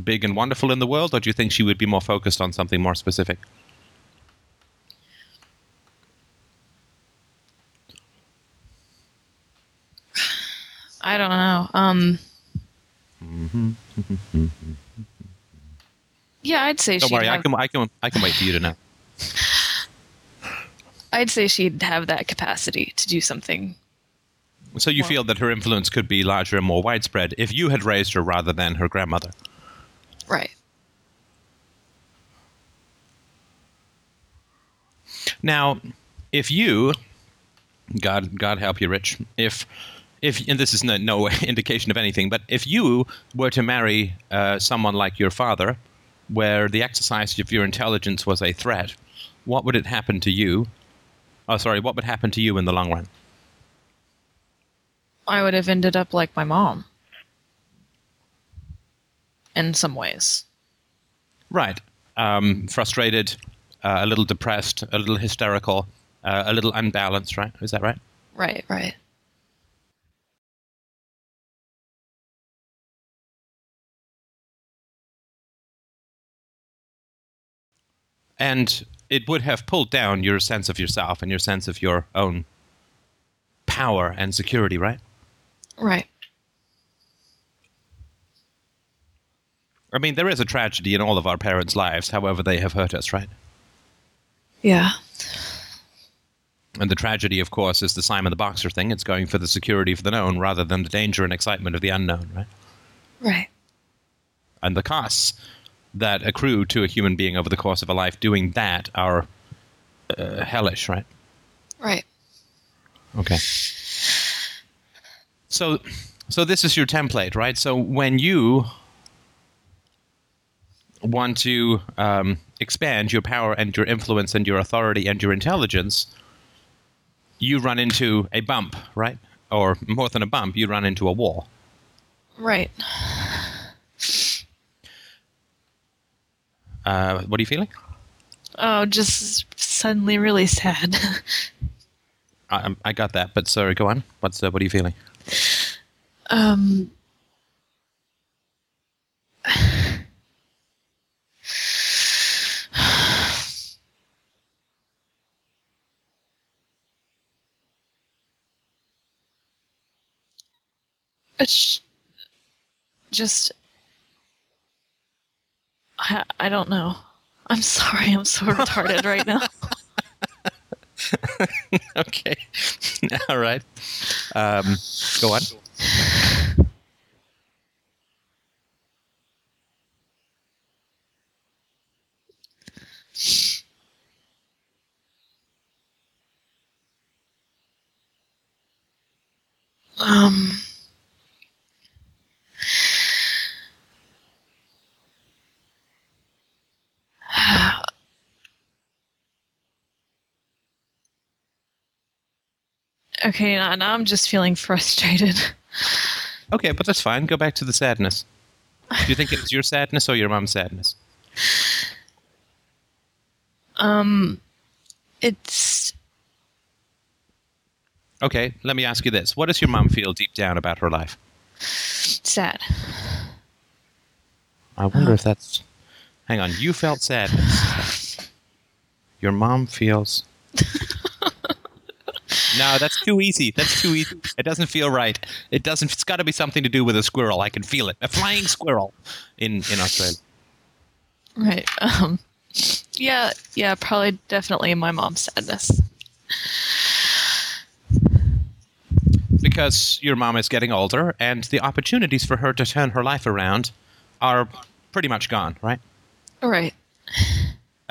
big and wonderful in the world, or do you think she would be more focused on something more specific? i don't know um <laughs> yeah i'd say Don't worry, I can, I can, I can wait for you to know. <laughs> i'd say she'd have that capacity to do something So you Well- feel that her influence could be larger and more widespread if you had raised her rather than her grandmother. right Now, if you, God, God help you, Rich, if, if, and this is no, no <laughs> indication of anything, but if you were to marry uh, someone like your father, where the exercise of your intelligence was a threat, what would it happen to you? Oh, sorry, what would happen to you in the long run? I would have ended up like my mom. In some ways. Right. Um, frustrated, uh, a little depressed, a little hysterical, uh, a little unbalanced, right? Is that right? Right, right. And it would have pulled down your sense of yourself and your sense of your own power and security, right? Right. I mean, there is a tragedy in all of our parents' lives, however, they have hurt us, right? Yeah. And the tragedy, of course, is the Simon the Boxer thing. It's going for the security of the known rather than the danger and excitement of the unknown, right? Right. And the costs that accrue to a human being over the course of a life doing that are uh, hellish, right? Right. Okay. So, so this is your template, right? So when you want to um, expand your power and your influence and your authority and your intelligence, you run into a bump, right? Or more than a bump, you run into a wall. Right. Uh, what are you feeling? Oh, just suddenly really sad. <laughs> I, I got that, but sorry, go on. What's uh, what are you feeling? Um. It's just I, I don't know. I'm sorry. I'm so <laughs> retarded right now. <laughs> okay, <laughs> all right. Um, go on. Okay, now, now I'm just feeling frustrated. Okay, but that's fine. Go back to the sadness. Do you think it's your sadness or your mom's sadness? Um, it's Okay, let me ask you this: What does your mom feel deep down about her life? sad. I wonder if that's. Hang on, you felt sadness. <sighs> Your mom feels. No, that's too easy. That's too easy. It doesn't feel right. It doesn't. It's got to be something to do with a squirrel. I can feel it. A flying squirrel in in Australia. Right. Um, yeah, yeah, probably definitely my mom's sadness. because your mom is getting older and the opportunities for her to turn her life around are pretty much gone, right? Right.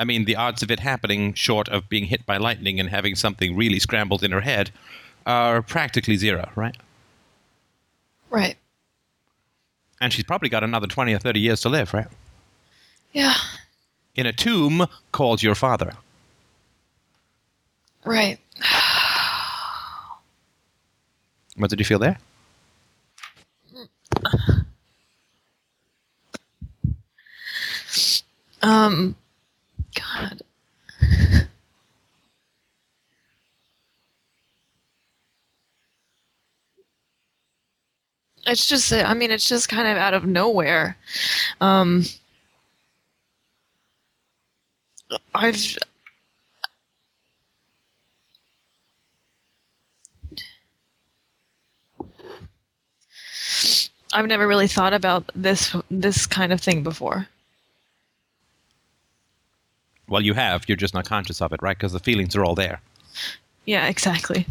I mean, the odds of it happening, short of being hit by lightning and having something really scrambled in her head, are practically zero, right? Right. And she's probably got another 20 or 30 years to live, right? Yeah. In a tomb called your father. Right. What did you feel there? Um, God. <laughs> It's just, I mean, it's just kind of out of nowhere. Um, I've, I've never really thought about this this kind of thing before. Well, you have. You're just not conscious of it, right? Because the feelings are all there. Yeah, exactly.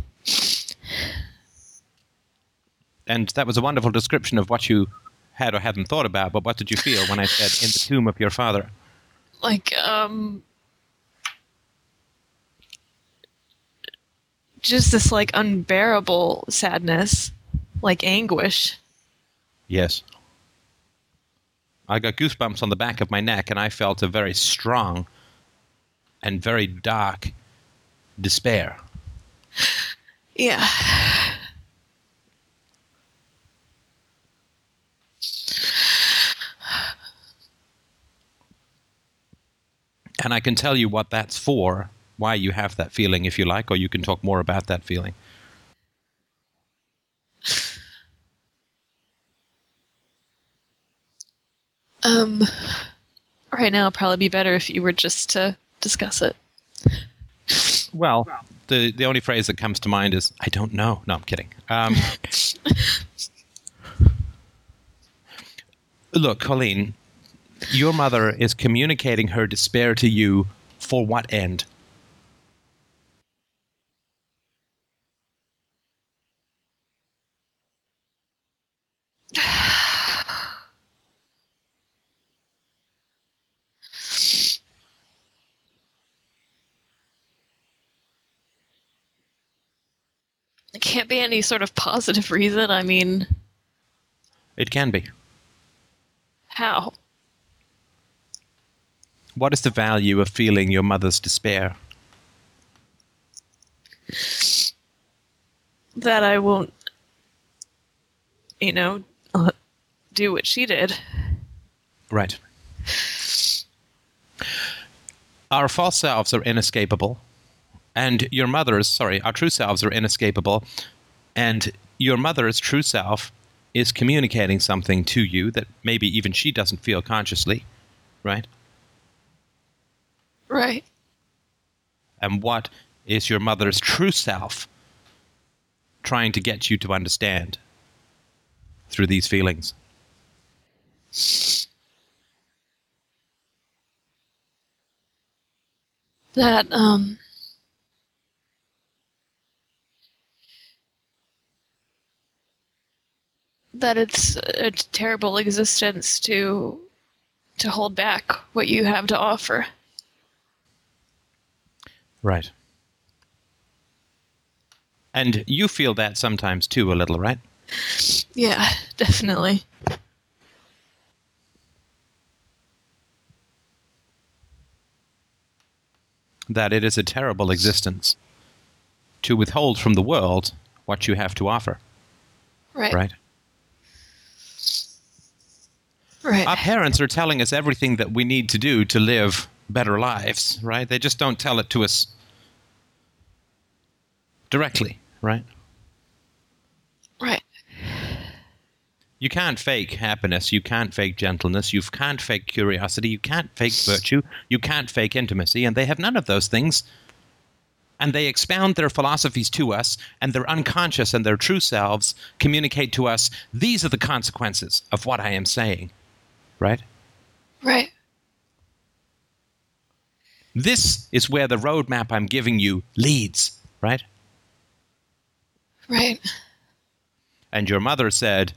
And that was a wonderful description of what you had or hadn't thought about, but what did you feel when I <laughs> said in the tomb of your father? Like um just this like unbearable sadness, like anguish. Yes. I got goosebumps on the back of my neck, and I felt a very strong and very dark despair. Yeah. And I can tell you what that's for, why you have that feeling, if you like, or you can talk more about that feeling. Um right now it'd probably be better if you were just to discuss it. Well, the the only phrase that comes to mind is "I don't know." No, I'm kidding. Um, <laughs> look, Colleen, your mother is communicating her despair to you for what end? It can't be any sort of positive reason. I mean, It can be. how? What is the value of feeling your mother's despair? That I won't, you know, <laughs> do what she did. Right. our false selves are inescapable, and your mother's, sorry, our true selves are inescapable, and your mother's true self is communicating something to you that maybe even she doesn't feel consciously, right? Right. And what is your mother's true self trying to get you to understand through these feelings? That, um. That it's a terrible existence to to hold back what you have to offer. Right. And you feel that sometimes too, a little, right? Yeah, definitely. That it is a terrible existence to withhold from the world what you have to offer, Right. right? Right. Our parents are telling us everything that we need to do to live better lives, right? They just don't tell it to us directly, right? Right. You can't fake happiness. You can't fake gentleness. You can't fake curiosity. You can't fake virtue. You can't fake intimacy. And they have none of those things. And they expound their philosophies to us, and their unconscious and their true selves communicate to us these are the consequences of what I am saying. Right? Right. This is where the roadmap I'm giving you leads. Right? Right. And your mother said,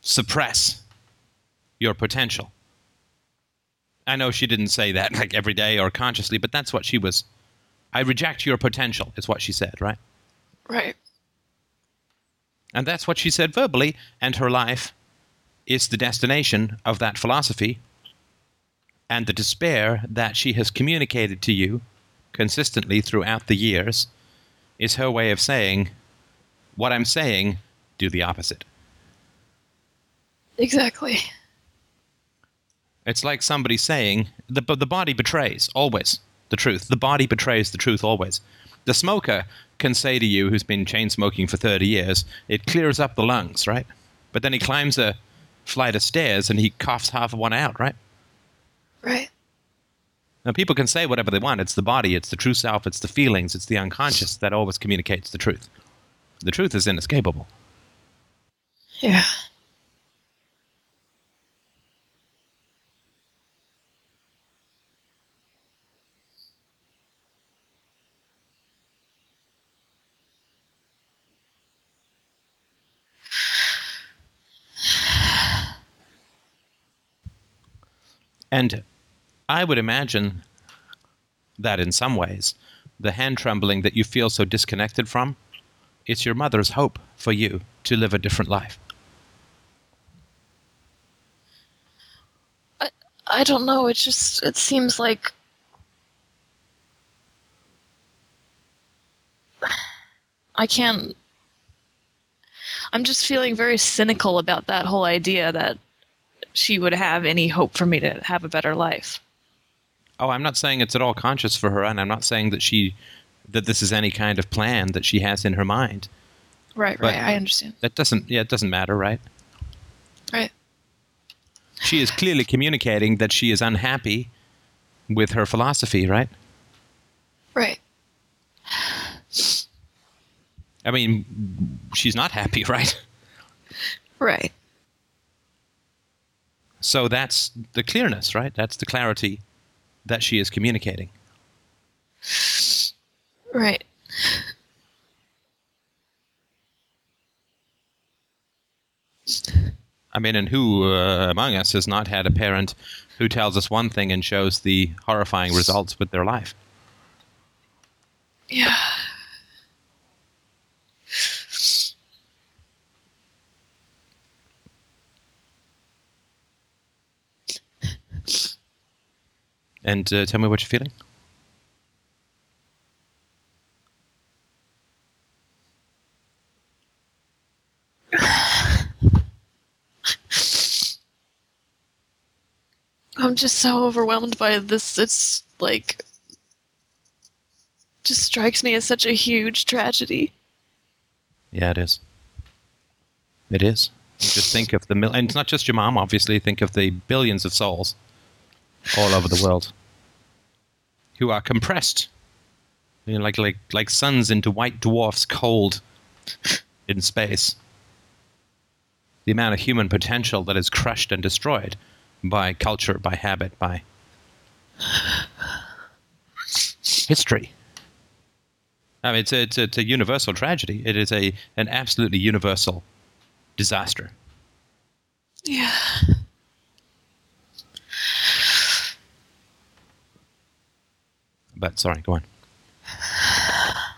suppress your potential. I know she didn't say that <laughs> like every day or consciously, but that's what she was. I reject your potential, is what she said, right? Right. And that's what she said verbally, and her life is the destination of that philosophy. And the despair that she has communicated to you consistently throughout the years is her way of saying, What I'm saying, do the opposite. Exactly. It's like somebody saying, the, the body betrays always the truth. The body betrays the truth always. The smoker can say to you, who's been chain smoking for 30 years, it clears up the lungs, right? But then he climbs a flight of stairs and he coughs half of one out, right? Right. Now, people can say whatever they want. It's the body, it's the true self, it's the feelings, it's the unconscious that always communicates the truth. The truth is inescapable. Yeah. And I would imagine that in some ways, the hand trembling that you feel so disconnected from, it's your mother's hope for you to live a different life. I, I don't know. It just it seems like I can't. I'm just feeling very cynical about that whole idea that she would have any hope for me to have a better life. Oh, I'm not saying it's at all conscious for her, and I'm not saying that she that this is any kind of plan that she has in her mind. Right, But- right. I understand. That doesn't yeah, it doesn't matter, right? Right. She is clearly communicating that she is unhappy with her philosophy, right? Right. I mean, she's not happy, <laughs> right? Right. So that's the clearness, right? That's the clarity that she is communicating. Right. I mean, and who uh, among us has not had a parent who tells us one thing and shows the horrifying results with their life? Yeah. And uh, tell me what you're feeling. I'm just so overwhelmed by this. It's like just strikes me as such a huge tragedy. Yeah, it is. It is. You just think of the mil- and it's not just your mom. Obviously, think of the billions of souls all over the world who are compressed, you know, like like like suns into white dwarfs, cold in space. The amount of human potential that is crushed and destroyed by culture, by habit, by history. I mean, it's a, it's a, it's a universal tragedy. It is a an absolutely universal disaster. Yeah. But sorry, go on. <sighs>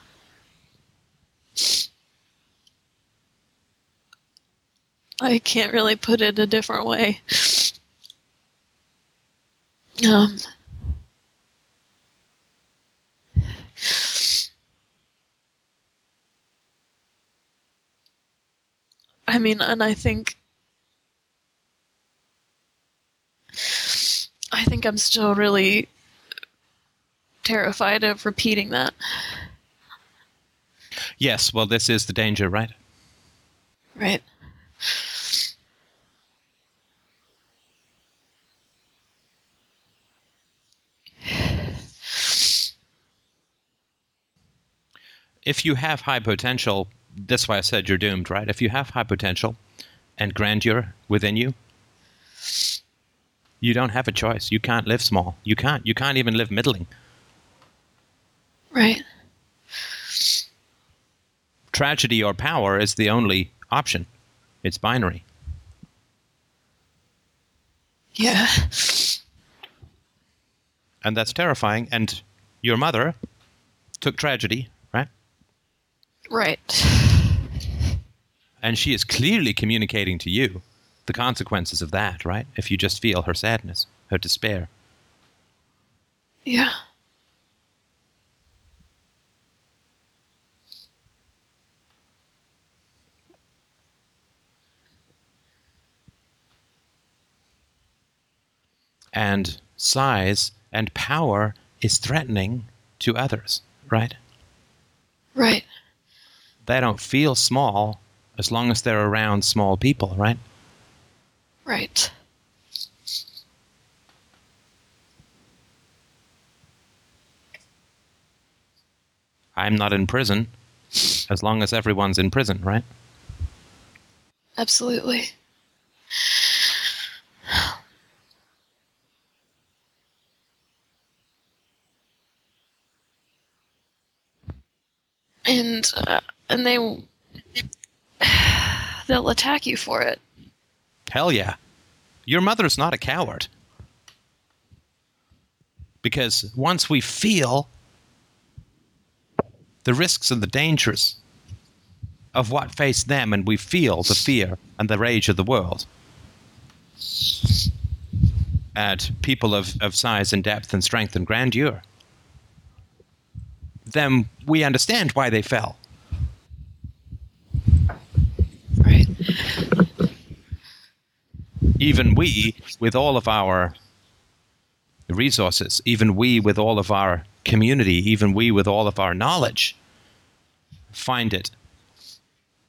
I can't really put it a different way. Um, I mean, and I think I think I'm still really terrified of repeating that. Yes, well, this is the danger, right? Right. If you have high potential, that's why I said you're doomed, right? If you have high potential and grandeur within you, you don't have a choice. You can't live small. You can't. You can't even live middling. Right. Tragedy or power is the only option. It's binary. Yeah. And that's terrifying. And your mother took tragedy, right? Right. And she is clearly communicating to you the consequences of that, right? If you just feel her sadness, her despair. Yeah. And size and power is threatening to others, right? Right. They don't feel small as long as they're around small people, right? Right. I'm not in prison as long as everyone's in prison, right? Absolutely. And uh, and they <sighs> they'll attack you for it. Hell yeah. Your mother's not a coward. Because once we feel the risks and the dangers of what faced them, and we feel the fear and the rage of the world, at people of, of size and depth and strength and grandeur, then we understand why they fell. Right. even we, with all of our resources, even we, with all of our community, even we, with all of our knowledge, find it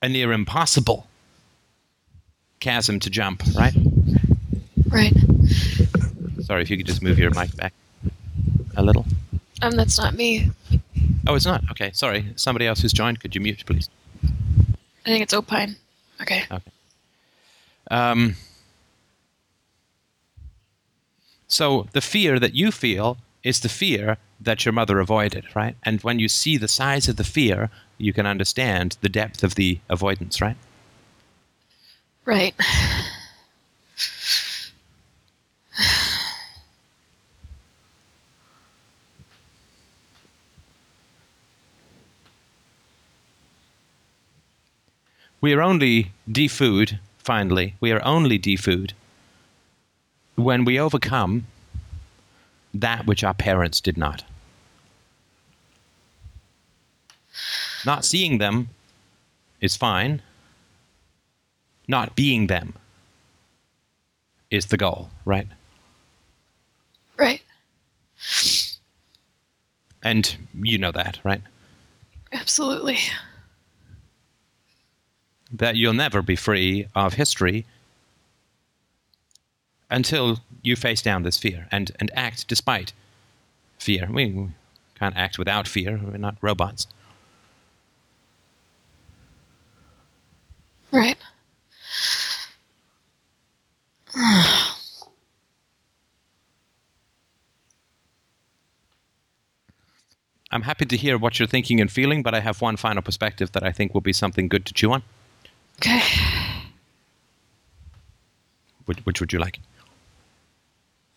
a near impossible chasm to jump, right? Right. Sorry, if you could just move your mic back a little. Um, that's not me. Oh, it's not? Okay, sorry. Somebody else who's joined, could you mute, please? I think it's Opine. Okay. Okay. Um, so the fear that you feel is the fear that your mother avoided, right? And when you see the size of the fear, you can understand the depth of the avoidance, right? Right. we are only deFOOed, finally, we are only deFOOed when we overcome that which our parents did not. Not seeing them is fine. Not being them is the goal, right? Right. And you know that, right? Absolutely. That you'll never be free of history until you face down this fear and, and act despite fear. We can't act without fear. We're not robots. Right. I'm happy to hear what you're thinking and feeling, but I have one final perspective that I think will be something good to chew on. Okay. Which, which would you like?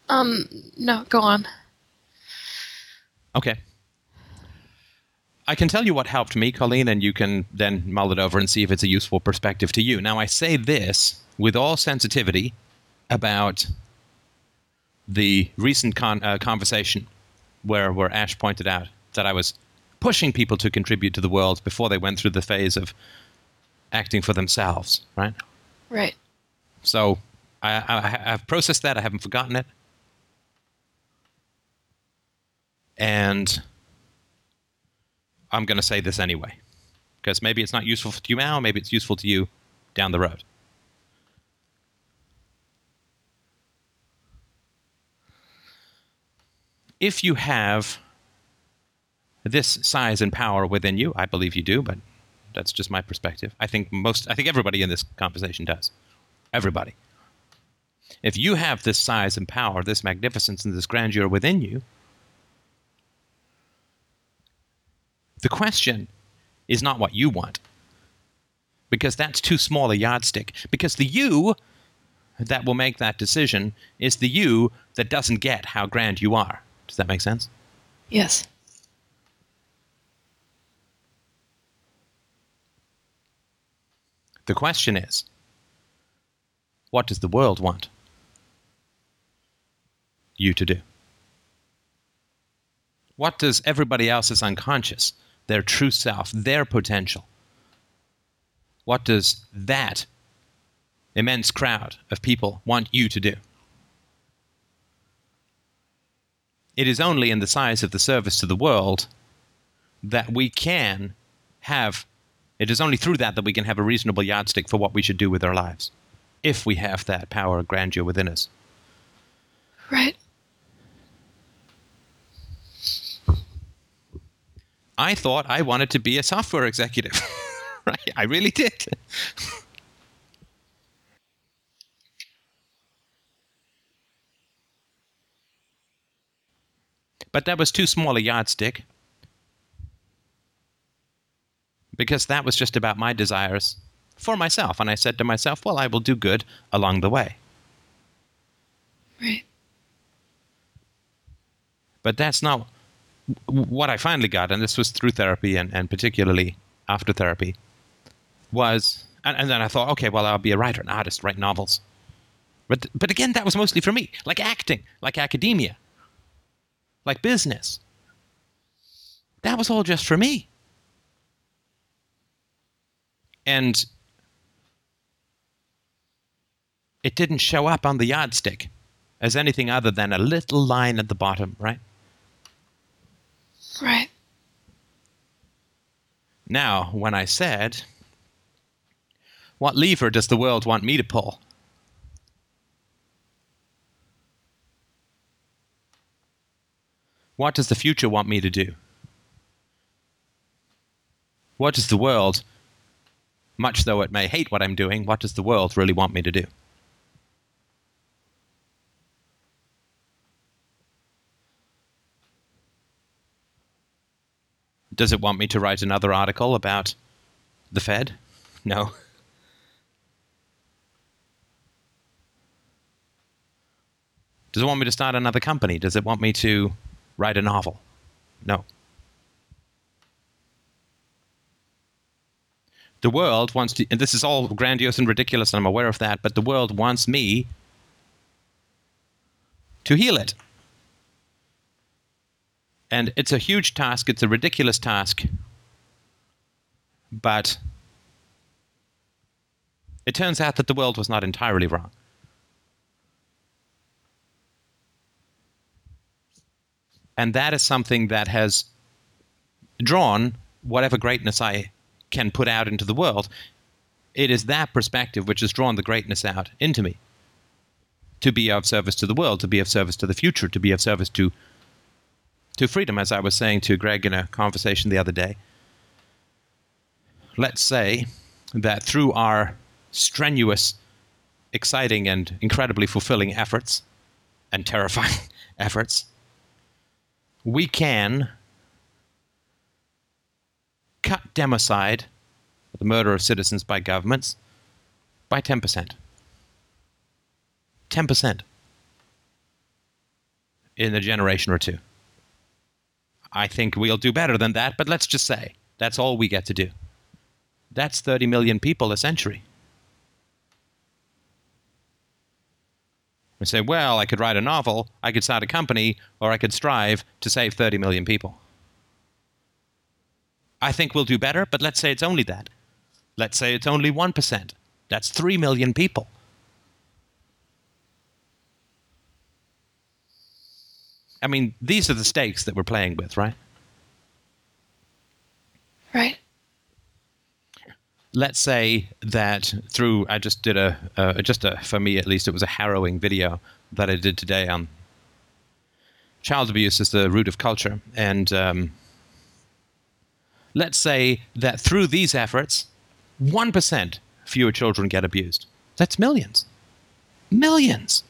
Um, no, go on. Okay. I can tell you what helped me, Colleen, and you can then mull it over and see if it's a useful perspective to you. Now, I say this with all sensitivity about the recent con- uh, conversation where, where Ash pointed out that I was pushing people to contribute to the world before they went through the phase of acting for themselves, right? Right. So I, I, I've processed that. I haven't forgotten it. And I'm going to say this anyway, because maybe it's not useful to you now, maybe it's useful to you down the road. If you have this size and power within you, I believe you do, but that's just my perspective. I think most, I think everybody in this conversation does. Everybody. If you have this size and power, this magnificence and this grandeur within you, The question is not what you want, because that's too small a yardstick. Because the you that will make that decision is the you that doesn't get how grand you are. Does that make sense? Yes. The question is what does the world want you to do? What does everybody else's unconscious their true self, their potential. What does that immense crowd of people want you to do? It is only in the size of the service to the world that we can have, it is only through that that we can have a reasonable yardstick for what we should do with our lives, if we have that power of grandeur within us. Right. I thought I wanted to be a software executive. <laughs> right? I really did. but that was too small a yardstick because that was just about my desires for myself. And I said to myself, well, I will do good along the way. Right. But that's not what I finally got, and this was through therapy and, and particularly after therapy, was, and, and then I thought, okay, well, I'll be a writer, an artist, write novels. But, but again, that was mostly for me, like acting, like academia, like business. That was all just for me. And it didn't show up on the yardstick as anything other than a little line at the bottom, right? Right. Now, when I said, What lever does the world want me to pull? What does the future want me to do? What does the world, much though it may hate what I'm doing, what does the world really want me to do? Does it want me to write another article about the Fed? No. <laughs> Does it want me to start another company? Does it want me to write a novel? No. The world wants to, and this is all grandiose and ridiculous, and I'm aware of that, but the world wants me to heal it. And it's a huge task, it's a ridiculous task, but it turns out that the world was not entirely wrong. And that is something that has drawn whatever greatness I can put out into the world, it is that perspective which has drawn the greatness out into me. To be of service to the world, to be of service to the future, to be of service to to freedom, as I was saying to Greg in a conversation the other day. Let's say that through our strenuous, exciting, and incredibly fulfilling efforts, and terrifying <laughs> efforts, we can cut democide, the murder of citizens by governments, by 10%. 10% in a generation or two. I think we'll do better than that, but let's just say that's all we get to do. That's 30 million people a century. We say, well, I could write a novel, I could start a company, or I could strive to save 30 million people. I think we'll do better, but let's say it's only that. Let's say it's only 1%. That's 3 million people. I mean, these are the stakes that we're playing with, right? Right. Let's say that through I just did a uh, just a for me at least it was a harrowing video that I did today on child abuse is the root of culture, and um, let's say that through these efforts, one percent fewer children get abused. That's millions, millions.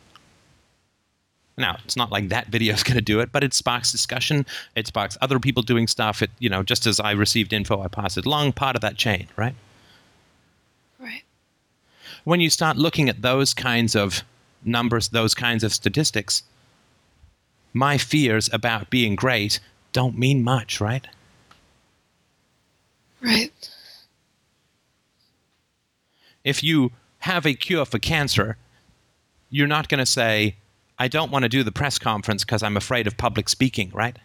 Now, it's not like that video is going to do it, but it sparks discussion. It sparks other people doing stuff. It, you know, just as I received info, I pass it along. Part of that chain, right? Right. When you start looking at those kinds of numbers, those kinds of statistics, my fears about being great don't mean much, right? Right. If you have a cure for cancer, you're not going to say, I don't want to do the press conference because I'm afraid of public speaking, right?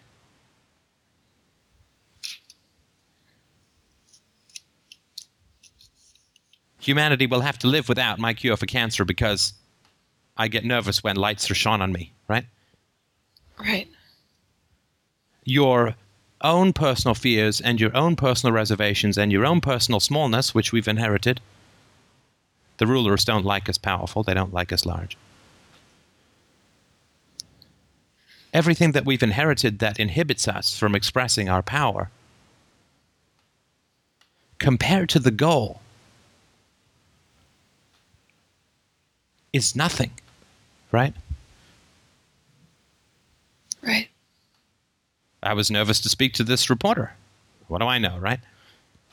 Humanity will have to live without my cure for cancer because I get nervous when lights are shone on me, right? Right. Your own personal fears and your own personal reservations and your own personal smallness, which we've inherited. The rulers don't like us powerful, they don't like us large. everything that we've inherited that inhibits us from expressing our power compared to the goal is nothing, right? Right. I was nervous to speak to this reporter. What do I know, right?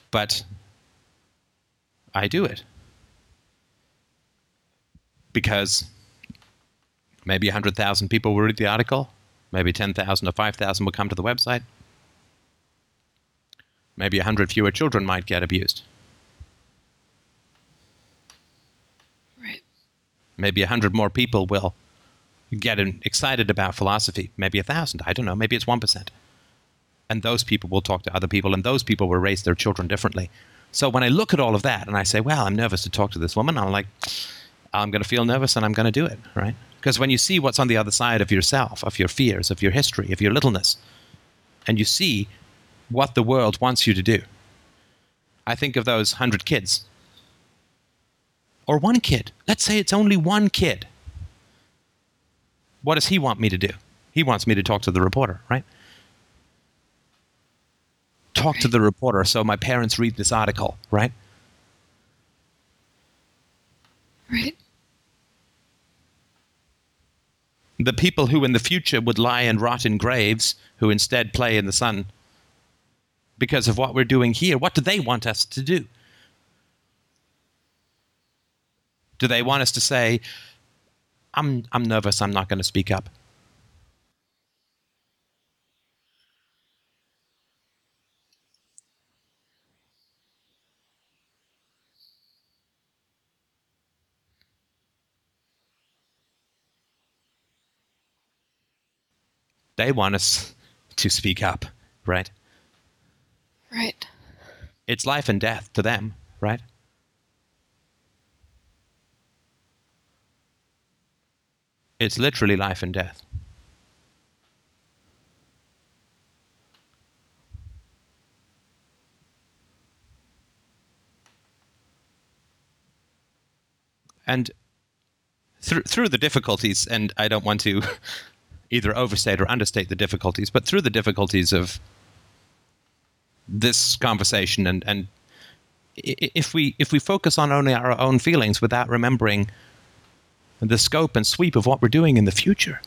But I do it. Because maybe 100,000 people will read the article, Maybe 10,000 or 5,000 will come to the website. Maybe 100 fewer children might get abused. Right. Maybe 100 more people will get excited about philosophy. Maybe a 1,000. I don't know. Maybe it's 1%. And those people will talk to other people, and those people will raise their children differently. So when I look at all of that and I say, well, I'm nervous to talk to this woman, I'm like, I'm going to feel nervous and I'm going to do it, right? Because when you see what's on the other side of yourself, of your fears, of your history, of your littleness, and you see what the world wants you to do, I think of those hundred kids. Or one kid. Let's say it's only one kid. What does he want me to do? He wants me to talk to the reporter, right? Talk to the reporter so my parents read this article, right? Right. the people who in the future would lie and rot in graves, who instead play in the sun because of what we're doing here, what do they want us to do? Do they want us to say, I'm, I'm nervous, I'm not going to speak up? they want us to speak up, right? Right. It's life and death to them, right? It's literally life and death. And through through the difficulties, and I don't want to <laughs> either overstate or understate the difficulties, but through the difficulties of this conversation, and and if we if we focus on only our own feelings without remembering the scope and sweep of what we're doing in the future,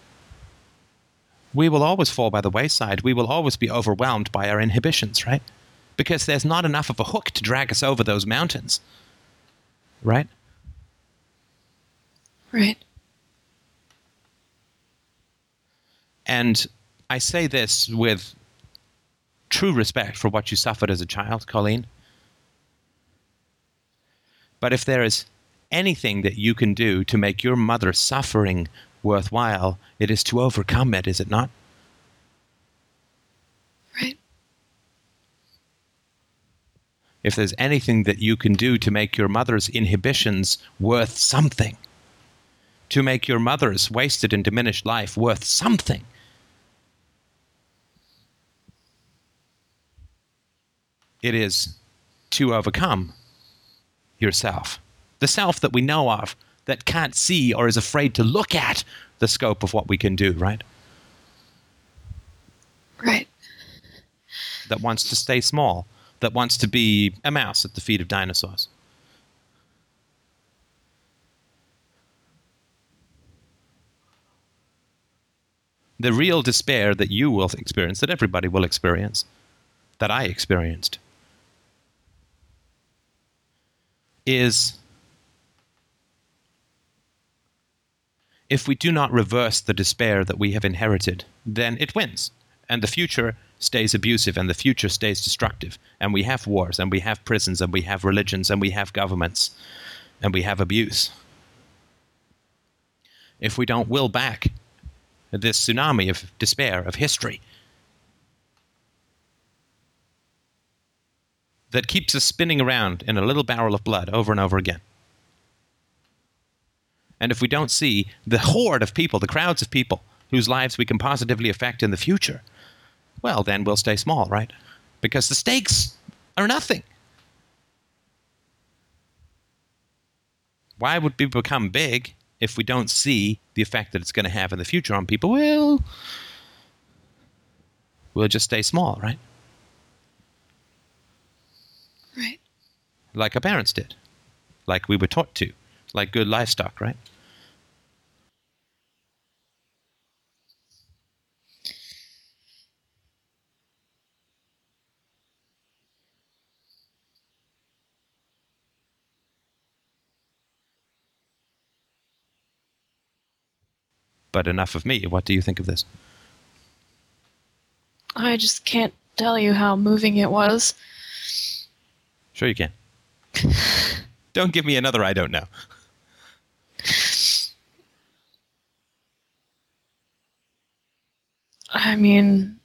we will always fall by the wayside. We will always be overwhelmed by our inhibitions, right? Because there's not enough of a hook to drag us over those mountains, right? Right. And I say this with true respect for what you suffered as a child, Colleen. But if there is anything that you can do to make your mother's suffering worthwhile, it is to overcome it, is it not? Right. If there's anything that you can do to make your mother's inhibitions worth something, to make your mother's wasted and diminished life worth something, it is to overcome yourself. The self that we know of that can't see or is afraid to look at the scope of what we can do, right? Right. That wants to stay small, that wants to be a mouse at the feet of dinosaurs. The real despair that you will experience, that everybody will experience, that I experienced, is if we do not reverse the despair that we have inherited, then it wins. And the future stays abusive and the future stays destructive. And we have wars and we have prisons and we have religions and we have governments and we have abuse. If we don't will back this tsunami of despair, of history, that keeps us spinning around in a little barrel of blood over and over again. And if we don't see the horde of people, the crowds of people whose lives we can positively affect in the future, well, then we'll stay small, right? Because the stakes are nothing. Why would we become big if we don't see the effect that it's going to have in the future on people? Well, we'll just stay small, right? Like our parents did, like we were taught to, like good livestock, right? But enough of me. What do you think of this? I just can't tell you how moving it was. Sure, you can. Don't give me another I don't know. I mean,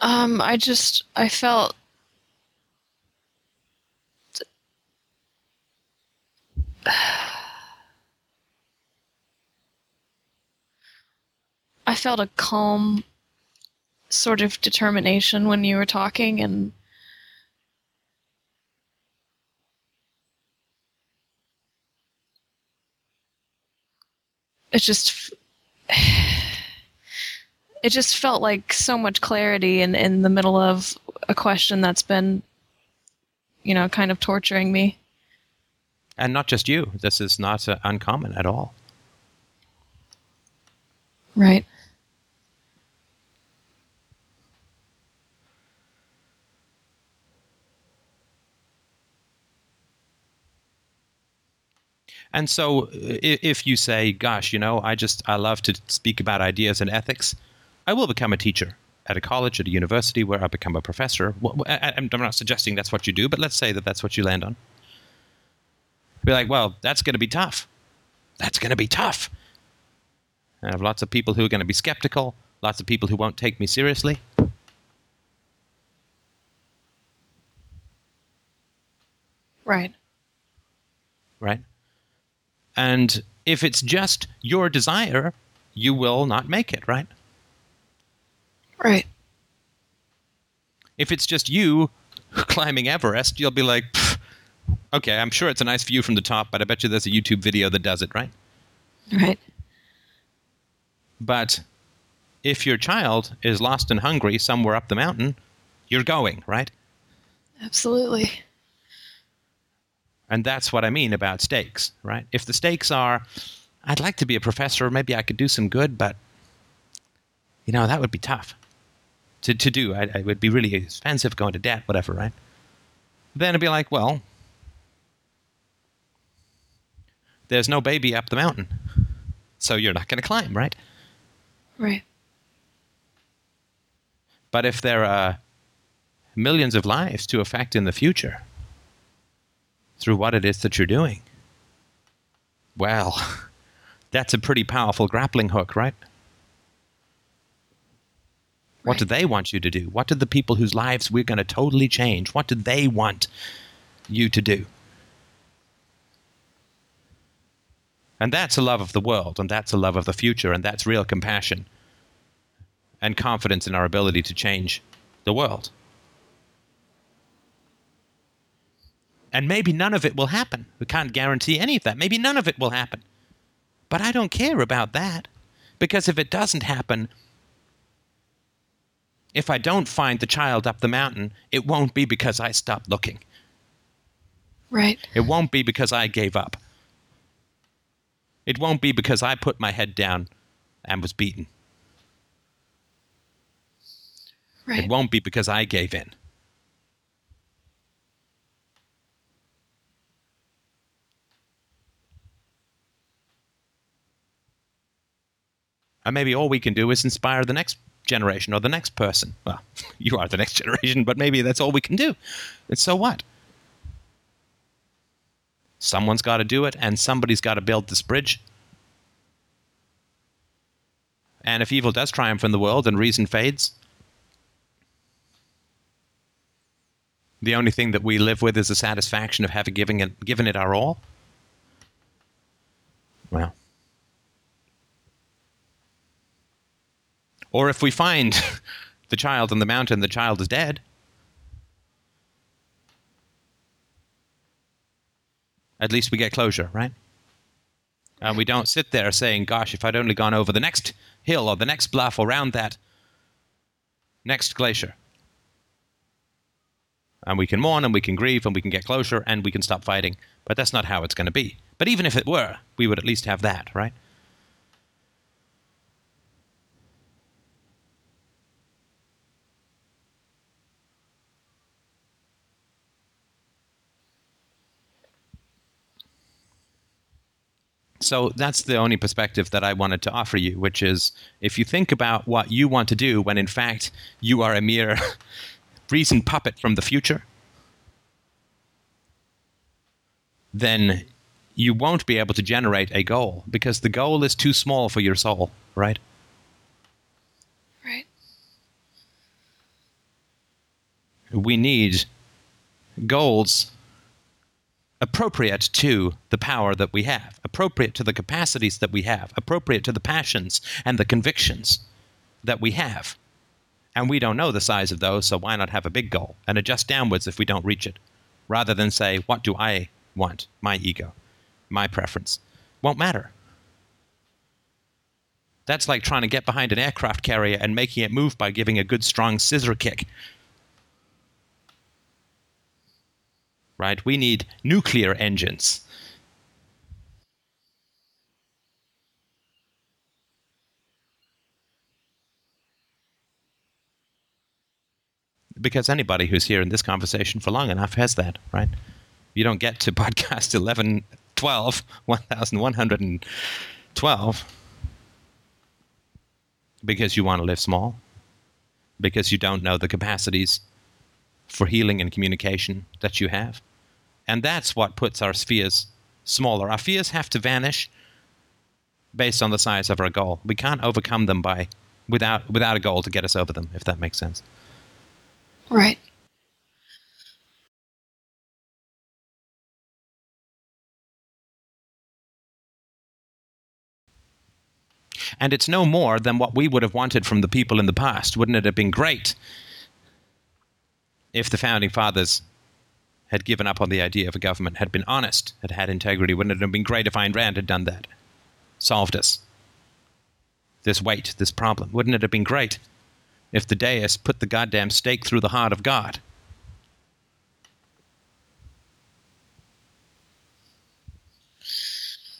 um, I just I felt <sighs> I felt a calm sort of determination when you were talking and it just <sighs> it just felt like so much clarity in in the middle of a question that's been you know kind of torturing me And not just you. This is not uh, uncommon at all. right And so, if you say, "Gosh, you know, I just I love to speak about ideas and ethics," I will become a teacher at a college, at a university, where I become a professor. Wh- wh- I- I'm I'm not suggesting that's what you do, but let's say that that's what you land on. Be like, well, that's going to be tough. That's going to be tough. I have lots of people who are going to be skeptical. Lots of people who won't take me seriously. right right? And if it's just your desire, you will not make it, right? right If it's just you <laughs> climbing Everest, you'll be like, okay, I'm sure it's a nice view from the top, but I bet you there's a YouTube video that does it, right? Right. But if your child is lost and hungry somewhere up the mountain, you're going, right? Absolutely. And that's what I mean about stakes, right? If the stakes are, I'd like to be a professor, maybe I could do some good, but, you know, that would be tough to, to do. I, it would be really expensive going to debt, whatever, right? Then it'd be like, well, there's no baby up the mountain. So you're not going to climb, right? Right. But if there are millions of lives to affect in the future through what it is that you're doing, well, <laughs> that's a pretty powerful grappling hook, right? What do they want you to do? What do the people whose lives we're going to totally change, what do they want you to do? And that's a love of the world, and that's a love of the future, and that's real compassion and confidence in our ability to change the world. And maybe none of it will happen. We can't guarantee any of that. Maybe none of it will happen. But I don't care about that. Because if it doesn't happen, if I don't find the child up the mountain, it won't be because I stopped looking. Right. It won't be because I gave up. It won't be because I put my head down and was beaten. Right. It won't be because I gave in. And maybe all we can do is inspire the next generation or the next person. Well, <laughs> you are the next <laughs> generation, but maybe that's all we can do. And so what? Someone's got to do it, and somebody's got to build this bridge. And if evil does triumph in the world and reason fades, the only thing that we live with is the satisfaction of having given it, given it our all. Well, or if we find <laughs> the child on the mountain, the child is dead. At least we get closure, right? And we don't sit there saying, gosh, if I'd only gone over the next hill or the next bluff around that next glacier. And we can mourn and we can grieve and we can get closure and we can stop fighting. But that's not how it's going to be. But even if it were, we would at least have that, right? So that's the only perspective that I wanted to offer you, which is if you think about what you want to do when in fact you are a mere <laughs> reason puppet from the future, then you won't be able to generate a goal because the goal is too small for your soul, right? Right. We need goals appropriate to the power that we have, appropriate to the capacities that we have, appropriate to the passions and the convictions that we have. And we don't know the size of those, so why not have a big goal and adjust downwards if we don't reach it, rather than say, what do I want? My ego, my preference. Won't matter. That's like trying to get behind an aircraft carrier and making it move by giving a good strong scissor kick. Right? We need nuclear engines. Because anybody who's here in this conversation for long enough has that, right? You don't get to <laughs> podcast 11, 12, 1112 because you want to live small, because you don't know the capacities for healing and communication that you have. And that's what puts our spheres smaller. Our fears have to vanish based on the size of our goal. We can't overcome them by without without a goal to get us over them, if that makes sense. Right. And it's no more than what we would have wanted from the people in the past. Wouldn't it have been great if the founding fathers had given up on the idea of a government, had been honest, had had integrity, wouldn't it have been great if Ayn Rand had done that? Solved us. This weight, this problem. Wouldn't it have been great if the deist put the goddamn stake through the heart of God?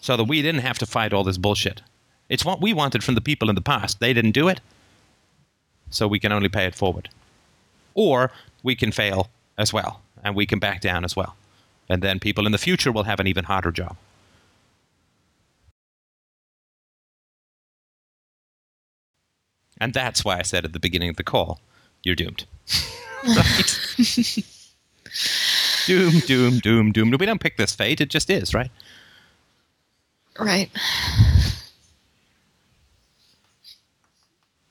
So that we didn't have to fight all this bullshit. It's what we wanted from the people in the past. They didn't do it. So we can only pay it forward. Or we can fail as well, and we can back down as well. And then people in the future will have an even harder job. And that's why I said at the beginning of the call, you're doomed. <laughs> right? <laughs> doom, doom, doom, doom. We don't pick this fate, it just is, right? Right.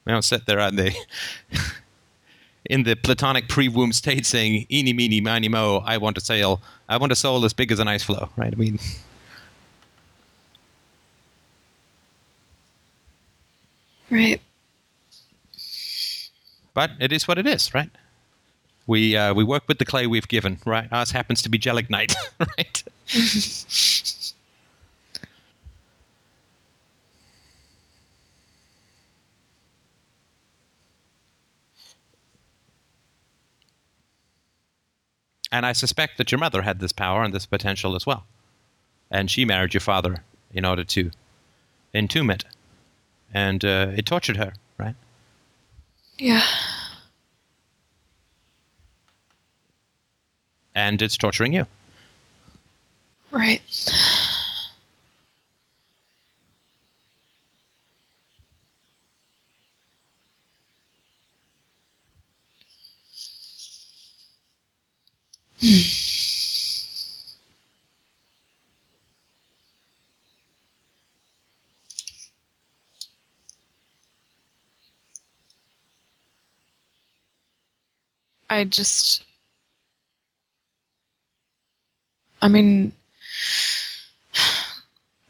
We don't sit there on the <laughs> in the platonic pre-womb state saying "eeny, meeny, miny, mo." I want a sail. I want a soul as big as an ice floe. Right? I mean, Right. but it is what it is, right? We uh, we work with the clay we've given, right? Ours happens to be gelignite, <laughs> right? <laughs> And I suspect that your mother had this power and this potential as well. And she married your father in order to entomb it. And uh, it tortured her, right? Yeah. And it's torturing you. Right. I just. I mean,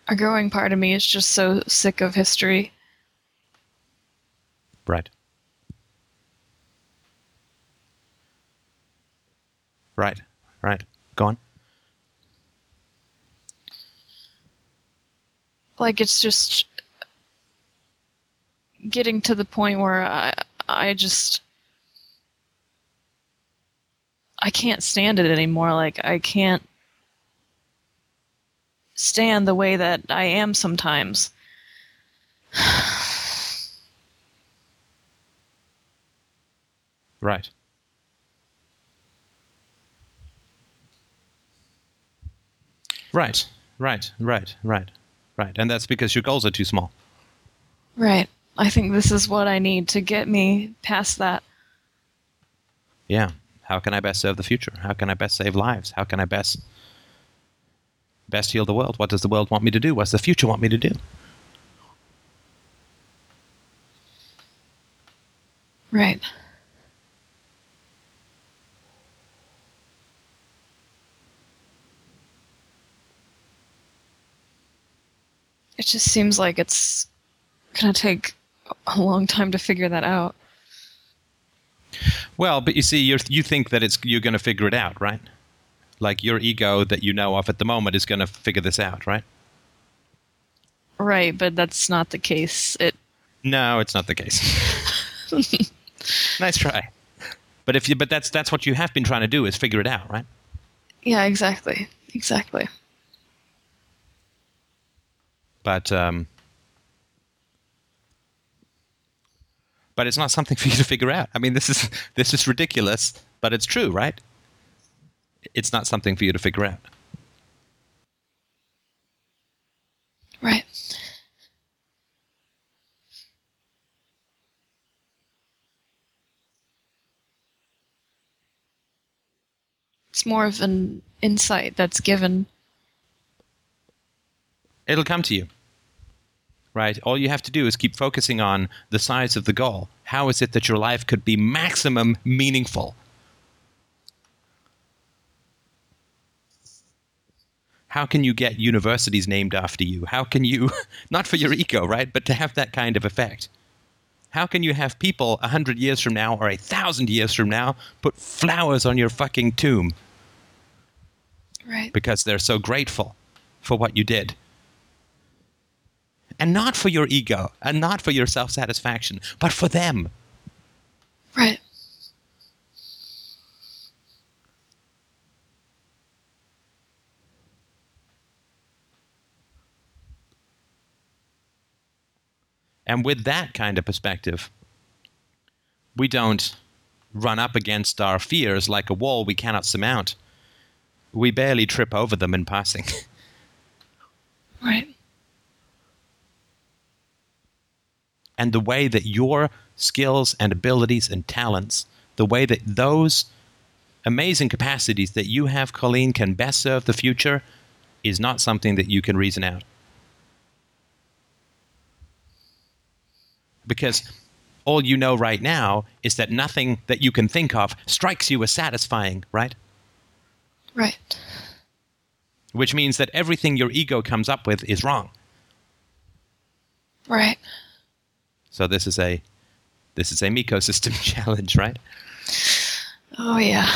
a growing part of me is just so sick of history. Right. Right. Right. Go on. Like, it's just getting to the point where I, I just. I can't stand it anymore. Like, I can't stand the way that I am sometimes. Right. Right. Right. Right. Right. Right. And that's because your goals are too small. Right. I think this is what I need to get me past that. Yeah. How can I best serve the future? How can I best save lives? How can I best best heal the world? What does the world want me to do? What's the future want me to do? Right. It just seems like it's gonna take a long time to figure that out. Well, but you see, you you think that it's you're going to figure it out, right? Like your ego that you know of at the moment is going to figure this out, right? Right, but that's not the case. It No, it's not the case. <laughs> nice try. But if you, but that's that's what you have been trying to do is figure it out, right? Yeah, exactly. Exactly. But um, but it's not something <laughs> for you to figure out. I mean, this is this is ridiculous, but it's true, right? It's not something for you to figure out. Right. It's more of an insight that's given. It'll come to you. Right? All you have to do is keep focusing on the size of the goal. How is it that your life could be maximum meaningful? How can you get universities named after you? How can you, <laughs> not for your ego, right, but to have that kind of effect? How can you have people a hundred years from now or a thousand years from now put flowers on your fucking tomb Right. because they're so grateful for what you did? And not for your ego and not for your self satisfaction, but for them. Right. And with that kind of perspective, we don't run up against our fears like a wall we cannot surmount. We barely trip over them in passing. <laughs> Right. And the way that your skills and abilities and talents, the way that those amazing capacities that you have, Colleen, can best serve the future is not something that you can reason out. Because all you know right now is that nothing that you can think of strikes you as satisfying, right? Right. Which means that everything your ego comes up with is wrong. Right. So this is a this is a ecosystem <laughs> challenge, right? Oh yeah.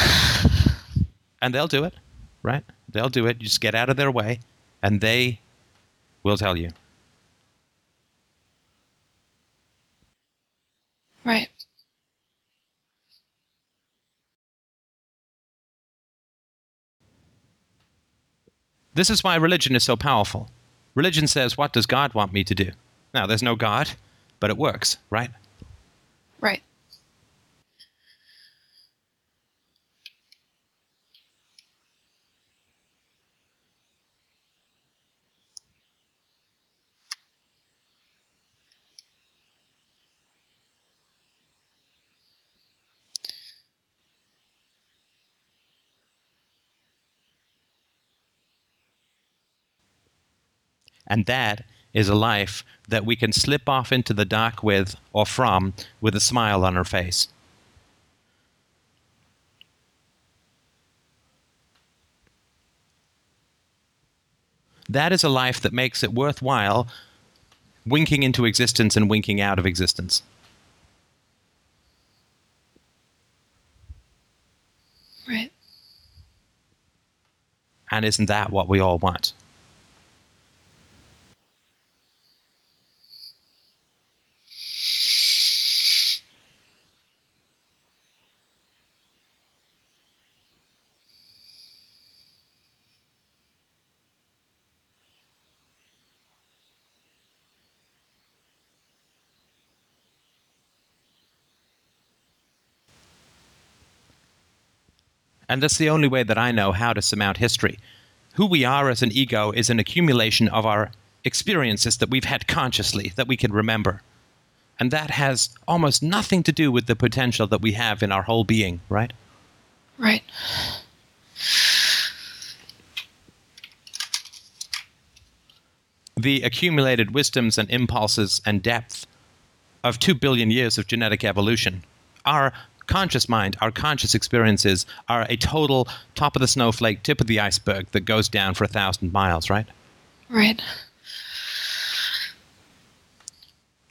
and they'll do it, right? They'll do it. You just get out of their way, and they will tell you. Right. This is why religion is so powerful. Religion says, What does God want me to do? Now, there's no God, but it works, right? Right. And that is a life that we can slip off into the dark with or from with a smile on our face. That is a life that makes it worthwhile winking into existence and winking out of existence. Right. And isn't that what we all want? And that's the only way that I know how to surmount history. Who we are as an ego is an accumulation of our experiences that we've had consciously, that we can remember. And that has almost nothing to do with the potential that we have in our whole being, right? Right. The accumulated wisdoms and impulses and depth of two billion years of genetic evolution. Our conscious mind, our conscious experiences are a total top of the snowflake, tip of the iceberg that goes down for a thousand miles, right? Right.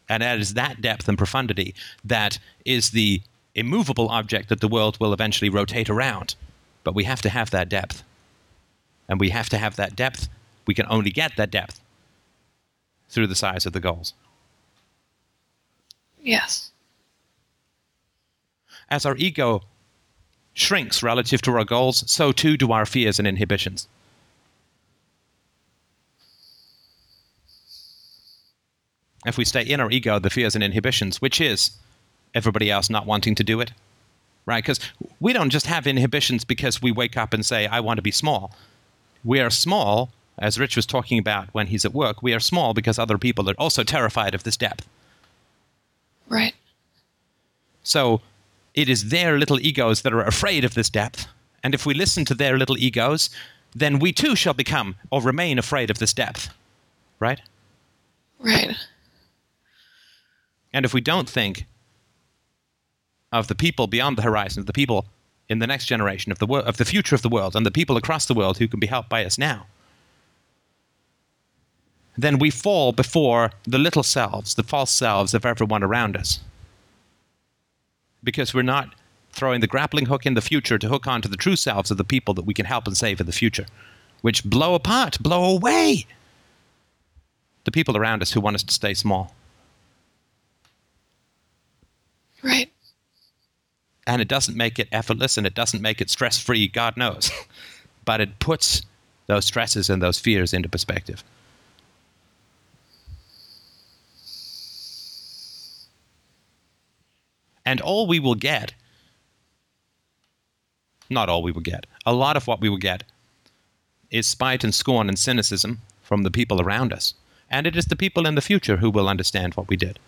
And it is that depth and profundity that is the immovable object that the world will eventually rotate around. But we have to have that depth. And we have to have that depth. We can only get that depth through the size of the goals. Yes. As our ego shrinks relative to our goals, so too do our fears and inhibitions. If we stay in our ego, the fears and inhibitions, which is everybody else not wanting to do it, right? Because we don't just have inhibitions because we wake up and say, I want to be small. We are small, as Rich was talking about when he's at work, we are small because other people are also terrified of this depth. Right. So it is their little egos that are afraid of this depth. And if we listen to their little egos, then we too shall become or remain afraid of this depth. Right? Right. And if we don't think of the people beyond the horizon, of the people in the next generation, of the, wor- of the future of the world, and the people across the world who can be helped by us now, then we fall before the little selves, the false selves of everyone around us. Because we're not throwing the grappling hook in the future to hook onto the true selves of the people that we can help and save in the future, which blow apart, blow away the people around us who want us to stay small. Right. And it doesn't make it effortless and it doesn't make it stress free, God knows. <laughs> but it puts those stresses and those fears into perspective. And all we will get, not all we will get, a lot of what we will get is spite and scorn and cynicism from the people around us. And it is the people in the future who will understand what we did.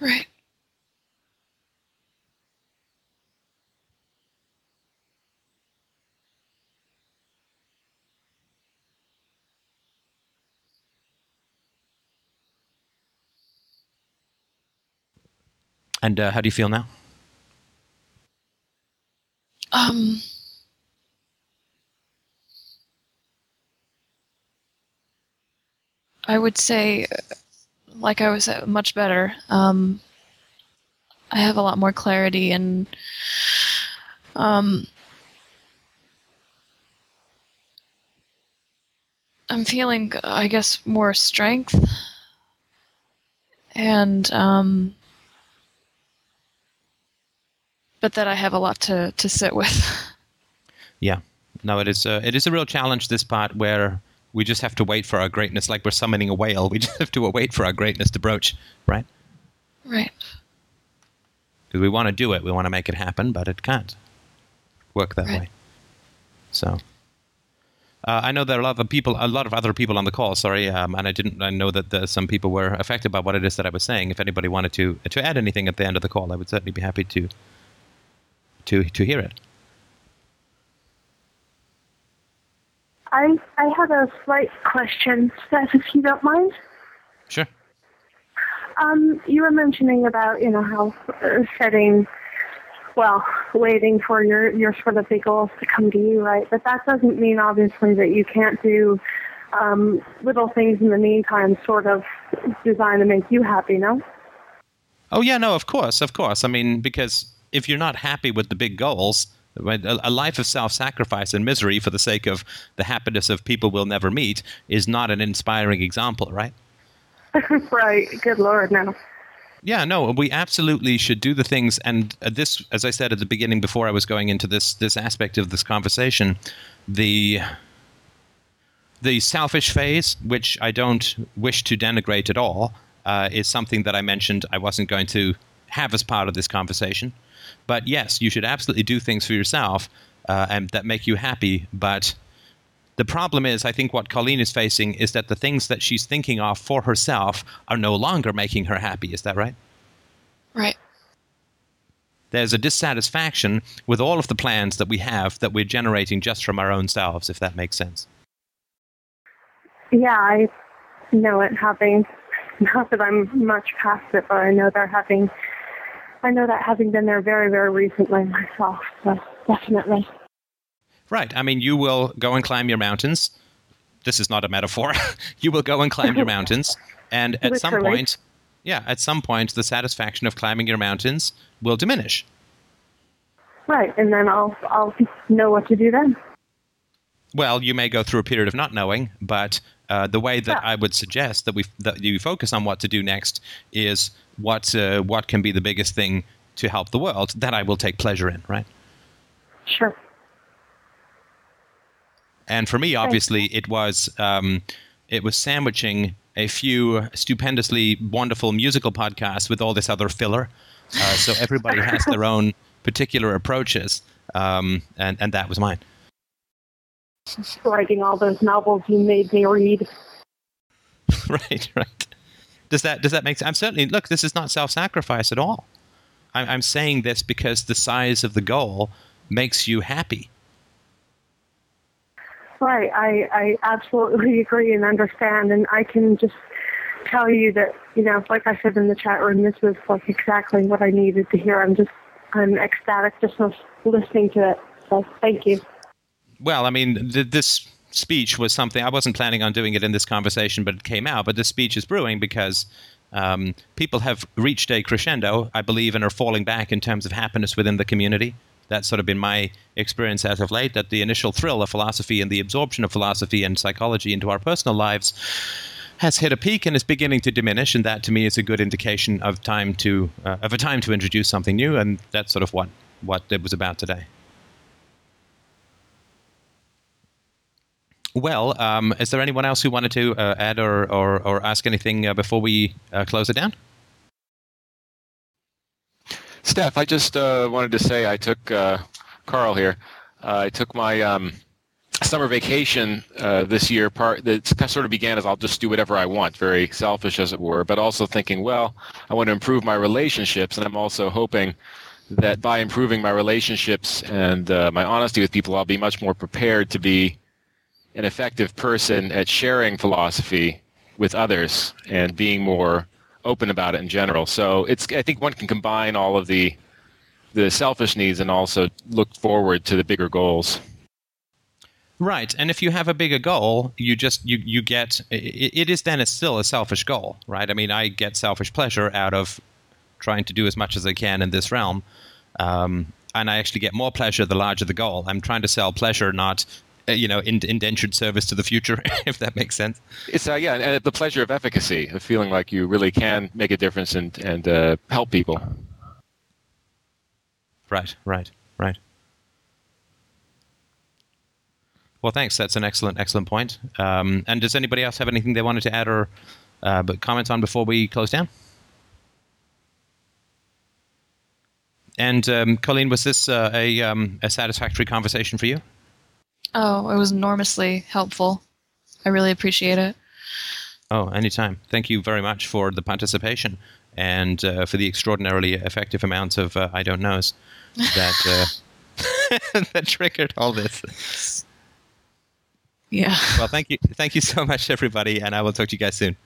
Right. And uh, how do you feel now? Um. I would say, like I was uh, much better. Um, I have a lot more clarity and um, I'm feeling, I guess, more strength and um, but that I have a lot to, to sit with. <laughs> Yeah, no, it is. A, it is a real challenge. This part where we just have to wait for our greatness, like we're summoning a whale. We <laughs> just have to wait for our greatness to broach, right? Right. Because we want to do it, we want to make it happen, but it can't work that Right. way. So. Uh, I know there are a lot of people, a lot of other people on the call. Sorry, um, and I didn't. I know that the, some people were affected by what it is that I was saying. If anybody wanted to to add anything at the end of the call, I would certainly be happy to to to hear it. I I have a slight question, Steph, if you don't mind. Sure. Um, you were mentioning about you know how uh, setting, well, waiting for your your sort of big goals to come to you, right? But that doesn't mean obviously that you can't do um, little things in the meantime, sort of designed to make you happy, no? Oh yeah, no, of course, of course. I mean, because if you're not happy with the big goals, a, life of self-sacrifice and misery for the sake of the happiness of people we'll never meet is not an inspiring example, right? <laughs> right. Good Lord, no. Yeah, no, we absolutely should do the things. And uh, this, as I said at the beginning, before I was going into this this aspect of this conversation, the the selfish phase, which I don't wish to denigrate at all, uh, is something that I mentioned I wasn't going to have as part of this conversation. But yes, you should absolutely do things for yourself uh, and that make you happy. But the problem is, I think what Colleen is facing is that the things that she's thinking of for herself are no longer making her happy. Is that right? Right. There's a dissatisfaction with all of the plans that we have that we're generating just from our own selves, if that makes sense. Yeah, I know it having, <laughs> not that I'm much past it, but I know they're having, I know that having been there very, very recently myself, so definitely. Right. I mean, you will go and climb your mountains. This is not a metaphor. <laughs> you will go and climb your <laughs> mountains, and at some point, yeah, at some point, the satisfaction of climbing your mountains will diminish. Right, and then I'll I'll know what to do then. Well, you may go through a period of not knowing, but uh, the way that Yeah. I would suggest that we that you focus on what to do next is what uh, what can be the biggest thing to help the world that I will take pleasure in, right? Sure. And for me, obviously, it was um, it was sandwiching a few stupendously wonderful musical podcasts with all this other filler. Uh, so everybody has their <laughs> own particular approaches, um, and and that was mine. Writing all those novels you made me read. <laughs> right, right. Does that does that make sense? I'm certainly look. This is not self-sacrifice at all. I'm, I'm saying this because the size of the goal makes you happy. Right, I, I absolutely agree and understand, and I can just tell you that, you know, like I said in the chat room, this was like exactly what I needed to hear. I'm just, I'm ecstatic just lis- listening to it. So thank you. Well, I mean, th- this speech was something I wasn't planning on doing it in this conversation, but it came out. But this speech is brewing because um, people have reached a crescendo, I believe, and are falling back in terms of happiness within the community. That's sort of been my experience as of late. That the initial thrill of philosophy and the absorption of philosophy and psychology into our personal lives has hit a peak and is beginning to diminish, and that to me is a good indication of time to uh, of a time to introduce something new, and that's sort of what what it was about today. Well, um, is there anyone else who wanted to uh, add or, or, or, ask anything uh, before we uh, close it down? Steph, I just uh, wanted to say I took uh, Carl here. Uh, I took my um, summer vacation this year. Part that sort of began as I'll just do whatever I want, very selfish as it were, but also thinking, well, I want to improve my relationships, and I'm also hoping that by improving my relationships and my honesty with people, I'll be much more prepared to be an effective person at sharing philosophy with others and being more open about it in general. So it's I think one can combine all of the the selfish needs and also look forward to the bigger goals. Right, and if you have a bigger goal, you just you you get it, it is then a still a selfish goal, right? I mean, I get selfish pleasure out of trying to do as much as I can in this realm, um, and I actually get more pleasure the larger the goal. I'm trying to sell pleasure, not you know, in, indentured service to the future, <laughs> if that makes sense. It's uh, yeah, and the pleasure of efficacy, of feeling like you really can make a difference and and uh, help people. Right, right, right. Well, thanks. That's an excellent, excellent point. Um, and does anybody else have anything they wanted to add or uh, comment on before we close down? And um, Colleen, was this uh, a, um, a satisfactory conversation for you? Oh, it was enormously helpful. I really appreciate it. Oh, anytime. Thank you very much for the participation and uh, for the extraordinarily effective amounts of uh, I don't knows that uh, <laughs> that triggered all this. Yeah. Well, thank you, thank you so much, everybody, and I will talk to you guys soon.